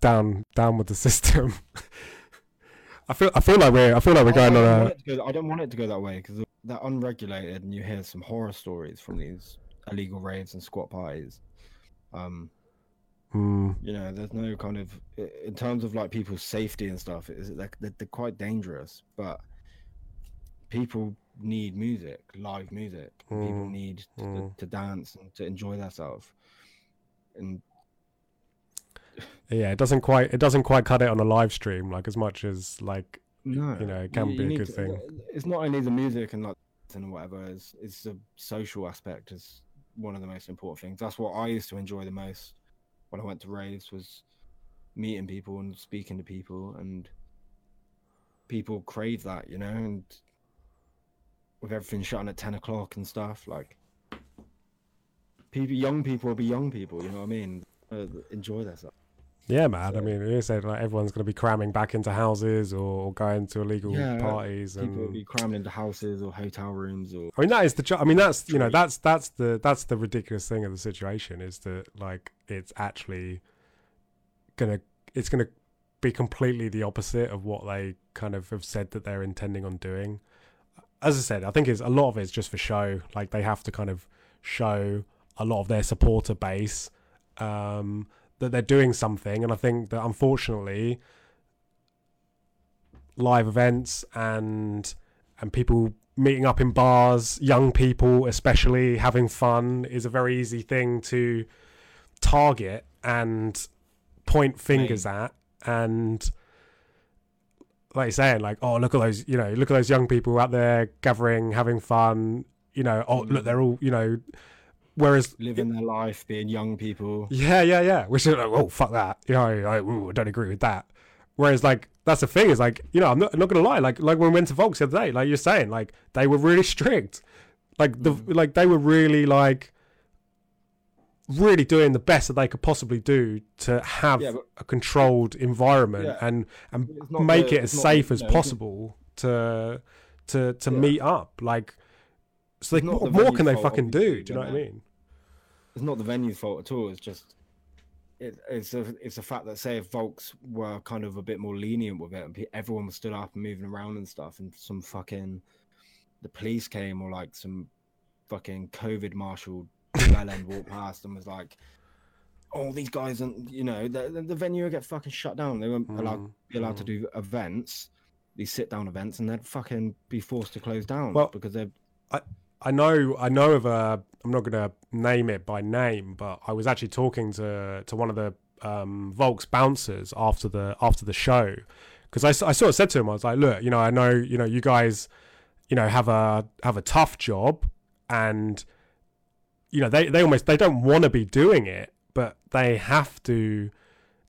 Down, down with the system. *laughs* I feel, I feel like we're, I feel like we're going I, on a. I don't want it to go that way because they're unregulated, and you hear some horror stories from these illegal raves and squat parties. Um, Mm, you know, there's no kind of in terms of like people's safety and stuff. Is they're, they're, they're quite dangerous, but people need music, live music. People Mm, need to, mm. to dance and to enjoy themselves. And yeah, it doesn't quite, it doesn't quite cut it on a live stream like as much as like no, you know, it can be a good to- thing. It's not only the music and like and whatever. It's it's the social aspect is one of the most important things. That's what I used to enjoy the most when I went to raves was meeting people and speaking to people and people crave that, you know, and with everything shutting at ten o'clock and stuff, like people, young people will be young people. You know what I mean? Uh, enjoy themselves. Yeah, man. I mean, you said like everyone's going to be cramming back into houses or, or going to illegal Yeah, parties, People will be cramming into houses or hotel rooms or I mean that is the. I mean that's you know that's that's the that's the ridiculous thing of the situation is that like it's actually gonna it's gonna be completely the opposite of what they kind of have said that they're intending on doing. As I said, I think it's a lot of it's just for show. Like they have to kind of show a lot of their supporter base um, that they're doing something, and I think that unfortunately, live events and and people meeting up in bars, young people especially having fun is a very easy thing to target and point fingers at. And like you're saying like oh look at those you know look at those young people out there gathering having fun you know oh look mm. they're all you know whereas living their life, being young people. yeah, yeah, yeah. Which is like, oh fuck that. You know, I, ooh, I don't agree with that. Whereas like that's the thing is like you know I'm not I'm not gonna lie like like when we went to Volks the other day like you're saying like they were really strict like the mm. like they were really like really doing the best that they could possibly do to have Yeah, but- a controlled environment Yeah. and and make the- it as safe the- as know, possible to to to Yeah. meet up. Like, so they, what more can they fucking do? Do you know what I mean? It's not the venue's fault at all. It's just it, it's a it's a fact that say if Volks were kind of a bit more lenient with it, and pe- everyone was stood up and moving around and stuff, and some fucking the police came or like some fucking COVID marshal bell end walked past and was like, "Oh, these guys and you know the, the, venue would get fucking shut down. They weren't allowed Mm, be allowed to mm. do events." These sit down events, and they'd fucking be forced to close down Well, because they're I know I know of a I'm not gonna name it by name, but I was actually talking to to one of the um, Volks bouncers after the after the show because I sort of said to him I was like, look, you know, I know you know you guys, you know, have a have a tough job and you know they they almost they don't want to be doing it, but they have to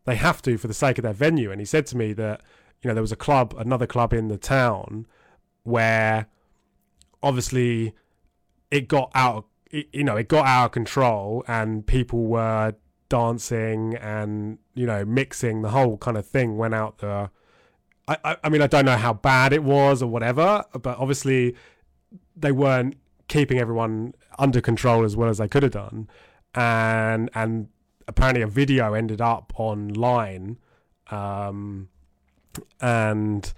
they have to for the sake of their venue. And he said to me that you know there was a club, another club in the town where obviously it got out it, you know it got out of control and people were dancing and you know mixing the whole kind of thing went out the I, I i mean i don't know how bad it was or whatever but obviously they weren't keeping everyone under control as well as they could have done. And and apparently a video ended up online um and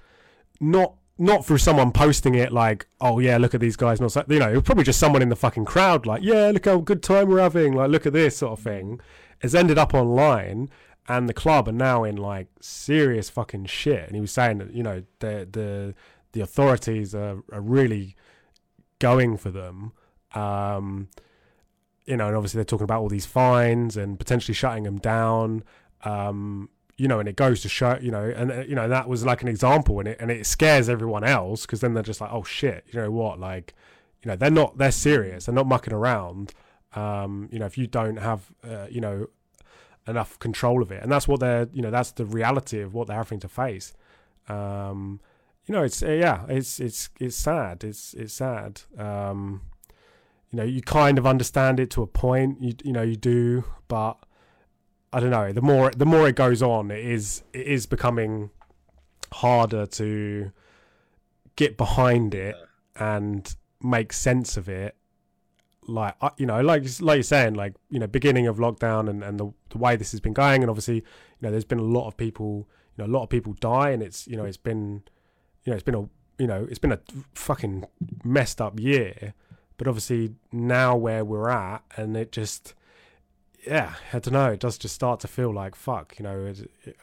not not through someone posting it like, oh yeah, look at these guys, not so, you know, it was probably just someone in the fucking crowd like, yeah, look how good time we're having, like look at this sort of thing. It's ended up online, and the club are now in like serious fucking shit. And he was saying that you know the the the authorities are, are really going for them. Um, you know, and obviously they're talking about all these fines and potentially shutting them down. Um, you know, and it goes to show, you know, and uh, you know that was like an example, and it and it scares everyone else because then they're just like, oh shit, you know what, like, you know, they're not, they're serious, they're not mucking around. Um, you know, if you don't have, uh, you know, enough control of it, and that's what they're, you know, that's the reality of what they're having to face. Um, you know, it's uh, yeah, it's it's it's sad, it's it's sad. Um, you know, you kind of understand it to a point, you you know, you do, but I don't know. The more the more it goes on, it is it is becoming harder to get behind it and make sense of it. Like you know, like like you're saying, like you know, beginning of lockdown and and the the way this has been going, and obviously, you know, there's been a lot of people, you know, a lot of people die, and it's you know, it's been, you know, it's been a you know, it's been a fucking messed up year. But obviously now where we're at, and it just yeah, I don't know. It does just start to feel like fuck. You know, is it,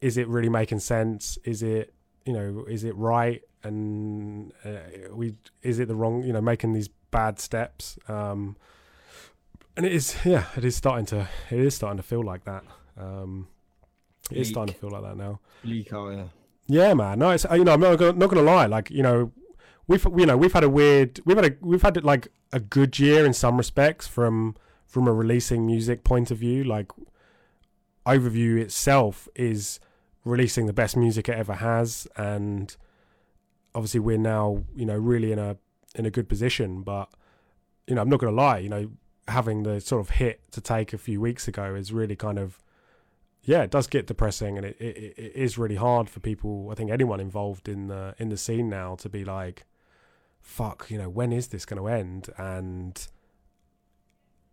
is it really making sense? Is it you know is it right? And uh, we is it the wrong? You know, making these bad steps. Um, and it is yeah, it is starting to it is starting to feel like that. Um, it is starting to feel like that now. leak out here. Yeah, man. No, it's you know I'm not gonna, not gonna lie. Like you know, we've you know we've had a weird we've had a we've had like a good year in some respects from from a releasing music point of view. Like overview itself is releasing the best music it ever has, and obviously we're now you know really in a in a good position. But you know I'm not gonna lie. You know having the sort of hit to take a few weeks ago is really kind of yeah, it does get depressing, and it, it, it is really hard for people. I think anyone involved in the in the scene now to be like, "Fuck," you know, when is this going to end? And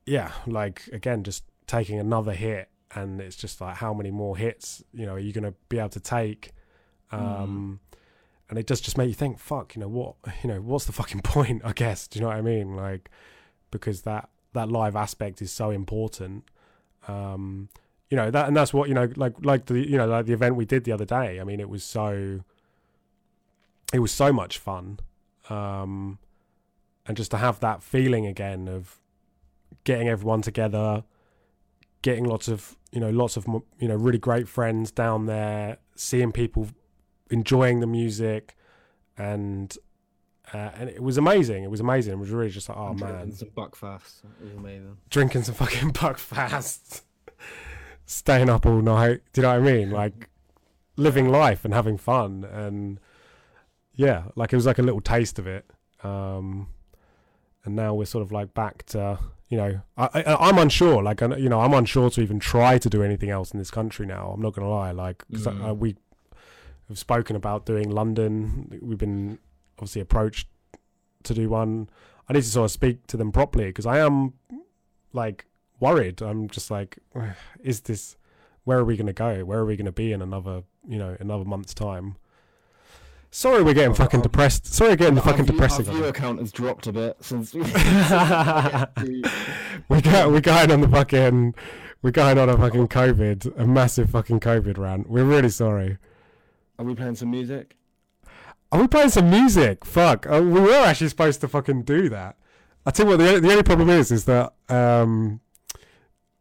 yeah, like again, just taking another hit, and it's just like, how many more hits, you know, are you going to be able to take? Um, And it does just make you think, "Fuck," you know what? You know, what's the fucking *laughs* point? I guess. Do you know what I mean? Like, because that that live aspect is so important. Um, you know that and that's what you know like like the you know like the event we did the other day i mean it was so it was so much fun um and just to have that feeling again of getting everyone together getting lots of you know lots of you know really great friends down there seeing people enjoying the music and uh, and it was amazing it was amazing it was really just like oh And man drinking some Buckfast. It was amazing. drinking some fucking *laughs* Buckfast, staying up all night. Do you know what I mean? Like living life and having fun, and yeah, like it was like a little taste of it. Um, and now we're sort of like back to you know, I, I, I'm unsure. Like, I- you know, I'm unsure to even try to do anything else in this country now. I'm not gonna lie. Like, 'cause I- Mm. uh, we have spoken about doing London. We've been obviously approached to do one. I need to sort of speak to them properly because I am like worried. I'm just like, *sighs* is this? Where are we gonna go? Where are we gonna be in another, you know, another month's time? Sorry, we're getting Well, fucking um, depressed. Sorry, we're getting Our fucking view- depressing. Our on viewer it. count has dropped a bit since we. *laughs* *laughs* we go, we're going on the fucking, we're going on a fucking COVID, a massive fucking COVID rant. We're really sorry. Are we playing some music? Are we playing some music? Fuck. Oh, we were actually supposed to fucking do that. I tell you what, the, the only problem is, is that, um,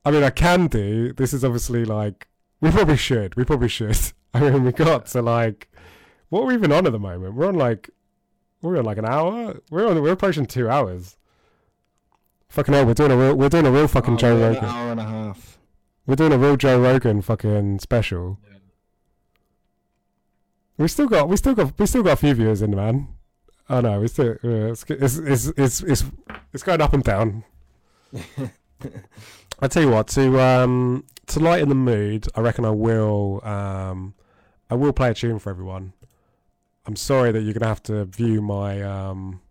I mean, I can do, this is obviously like, we probably should, we probably should. *laughs* I mean, we got to like, what are we even on at the moment? We're on like, we're on like an hour? We're on, we're approaching two hours. Fucking hell, we're doing a real, we're doing a real fucking Oh, Joe Rogan. An hour and a half. We're doing a real Joe Rogan fucking special. Yeah. We still got, we still got, we still got a few viewers in, man. Oh no, we still, uh, it's, it's, it's, it's, it's, it's going up and down. *laughs* I tell you what, to um, to lighten the mood, I reckon I will, um, I will play a tune for everyone. I'm sorry that you're gonna have to view my um,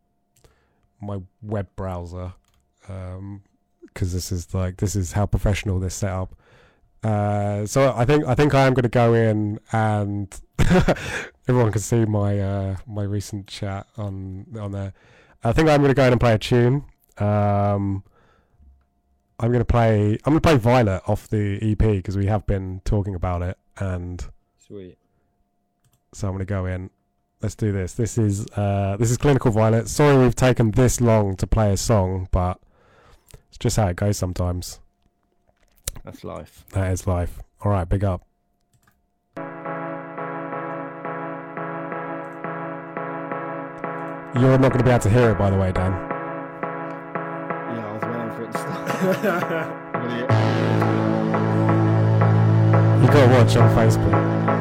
my web browser, um, because this is like this is how professional this setup. Uh, so I think I think I am going to go in and *laughs* everyone can see my uh, my recent chat on on there. I think I'm going to go in and play a tune. Um, I'm going to play I'm going to play Violet off the EP because we have been talking about it, and Sweet. so I'm going to go in. Let's do this. This is uh, this is Clinical Violet. Sorry we've taken this long to play a song, but it's just how it goes sometimes. That's life. That is life. All right, big up. You're not going to be able to hear it, by the way, Dan. Yeah, I was waiting for it to start. *laughs* You got to watch on Facebook.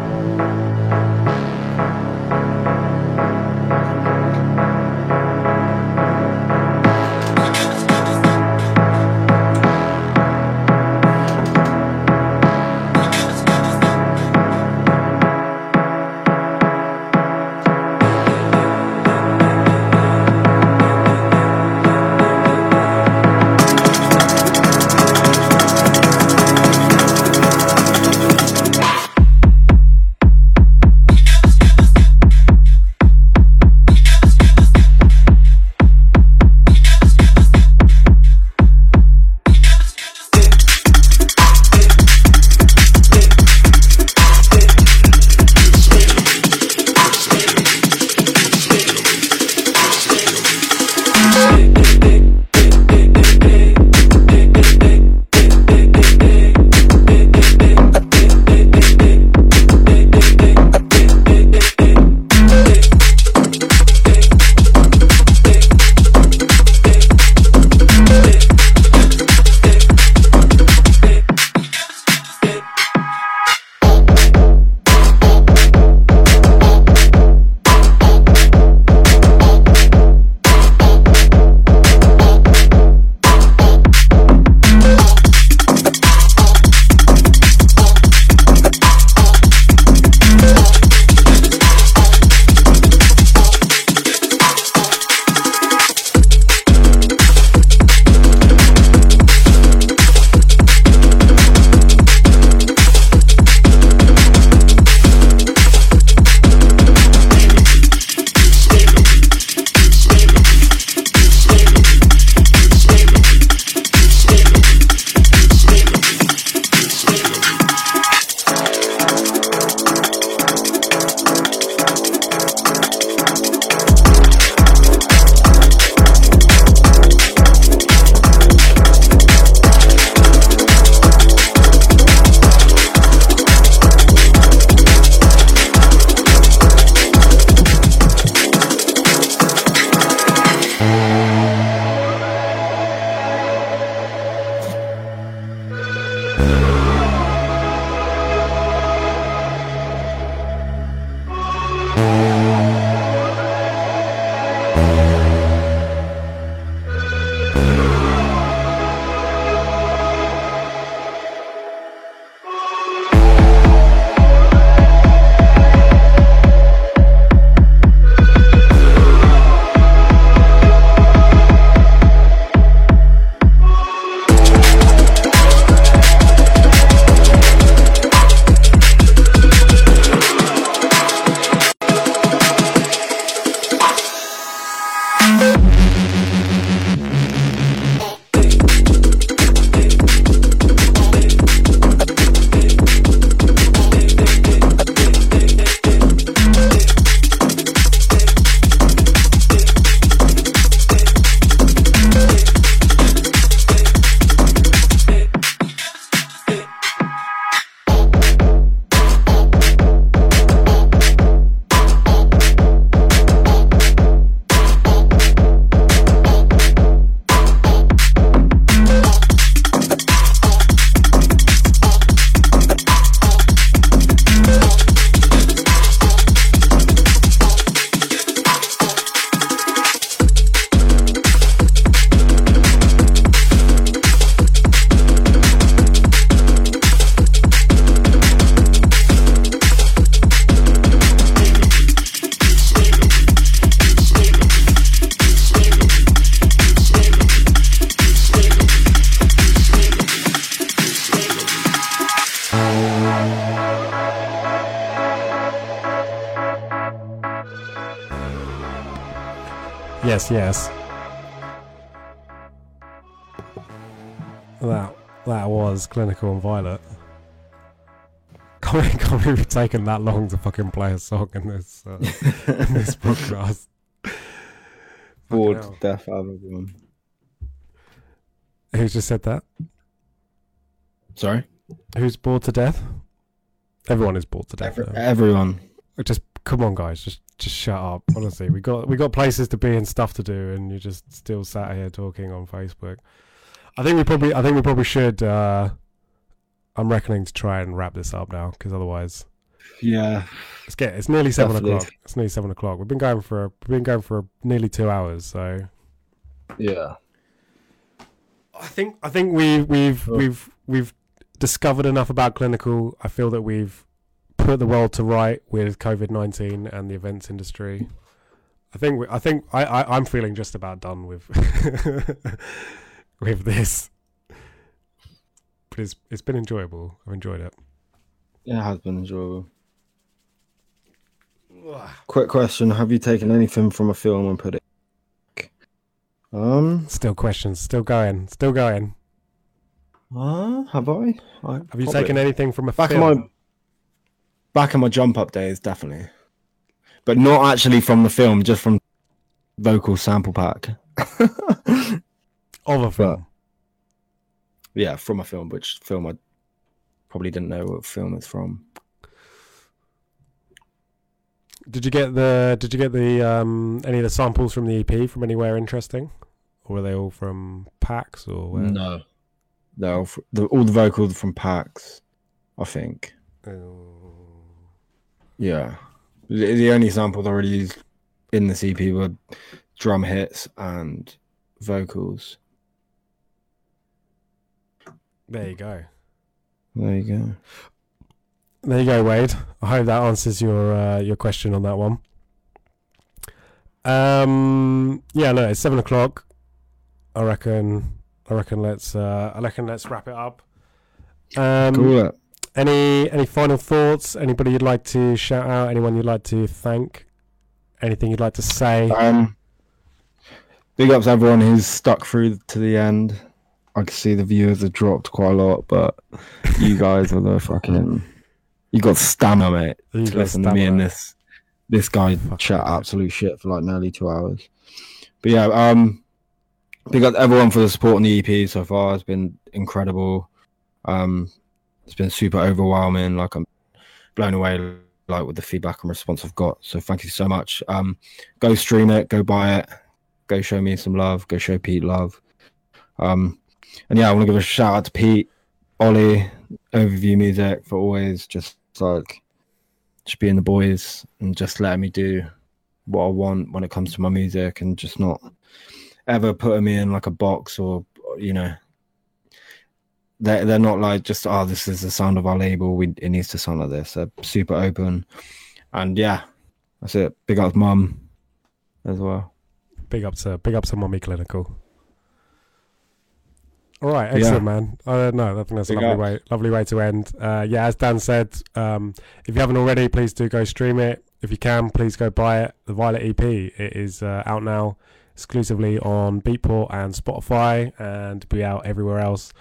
Was clinical and violet. Can't, *laughs* can't believe it's taken that long to fucking play a song in this uh, *laughs* in this podcast. Bored hell. to death out of everyone. Who just said that? Sorry? Who's bored to death? Everyone is bored to death. Every, everyone. Just come on, guys. Just just shut up. Honestly, we got we got places to be and stuff to do, and you're just still sat here talking on Facebook. I think we probably I think we probably should. Uh, I'm reckoning to try and wrap this up now because otherwise, Yeah. it's get it's nearly seven Definitely. o'clock. It's nearly seven o'clock. We've been going for a, we've been going for nearly two hours. So Yeah. I think I think we we've Oh. we've we've discovered enough about clinical. I feel that we've put the world to right with COVID nineteen and the events industry. I think we, I think I, I I'm feeling just about done with *laughs* with this. But it's it's been enjoyable. I've enjoyed it. Yeah, it has been enjoyable. Quick question: Have you taken anything from a film and put it? Um. Still questions, still going, still going. Uh, have I? I Have you taken anything from a back in film? my back in my jump up days? Definitely, but not actually from the film, just from vocal sample pack. *laughs* of a film? Yeah, from a film. Which film I probably didn't know what film it's from. Did you get the Did you get the um any of the samples from the EP from anywhere interesting, or were they all from packs or where? No, no, f- the, all the vocals from packs, I think. Oh. Yeah, the, the only samples I really used in the EP were drum hits and vocals. There you go. There you go. There you go, Wade. I hope that answers your uh, your question on that one. Um, yeah, no, it's seven o'clock. I reckon. I reckon let's. Uh, I reckon let's wrap it up. Um, Cool. Any any final thoughts? Anybody you'd like to shout out? Anyone you'd like to thank? Anything you'd like to say? Um, big ups everyone who's stuck through to the end. I can see the viewers have dropped quite a lot, but you *laughs* guys are the fucking. You got stamina, mate. You to listen to me and this this guy Fucking chat absolute shit for like nearly two hours. But yeah, um, big up everyone for the support on the EP so far. It's been incredible. Um, it's been super overwhelming. Like I'm blown away, like with the feedback and response I've got. So thank you so much. Um, go stream it, go buy it, go show me some love, go show Pete love. Um, and yeah, I want to give a shout out to Pete, Ollie, Overview Music for always just like just being the boys and just letting me do what I want when it comes to my music and just not ever putting me in like a box or you know they're, they're not like just oh this is the sound of our label. We it needs to sound like this. They're super open. And yeah that's it. Big up mum as well. Big up to big up to Mommy Clinical. All right, Yeah. excellent, man. I don't know. I think that's a lovely ups. way, lovely way to end. Uh, yeah, as Dan said, um, if you haven't already, please do go stream it. If you can, please go buy it. The Violet EP it is uh, out now, exclusively on Beatport and Spotify, and be out everywhere else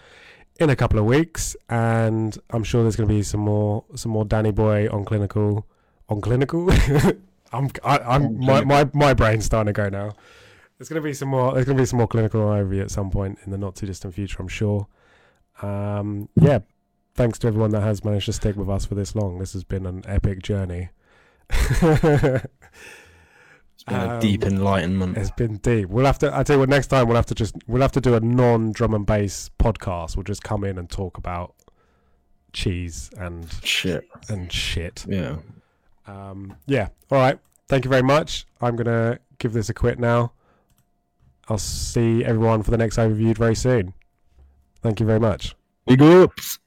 in a couple of weeks. And I'm sure there's going to be some more, some more Danny Boy on clinical, on clinical. *laughs* I'm, I, I'm, my, my, my brain's starting to go now. There's going to be some more. There's going to be some more clinical Overview at some point in the not too distant future, I'm sure. Um, yeah, thanks to everyone that has managed to stick with us for this long. This has been an epic journey. *laughs* it's been Um, a deep enlightenment It's been deep. We'll have to. I tell you what. Next time we'll have to just we'll have to do a non drum and bass podcast. We'll just come in and talk about cheese and shit and shit. yeah Um, yeah. All right. Thank you very much. I'm gonna give this a quit now. I'll see everyone for the next overview very soon. Thank you very much. big ups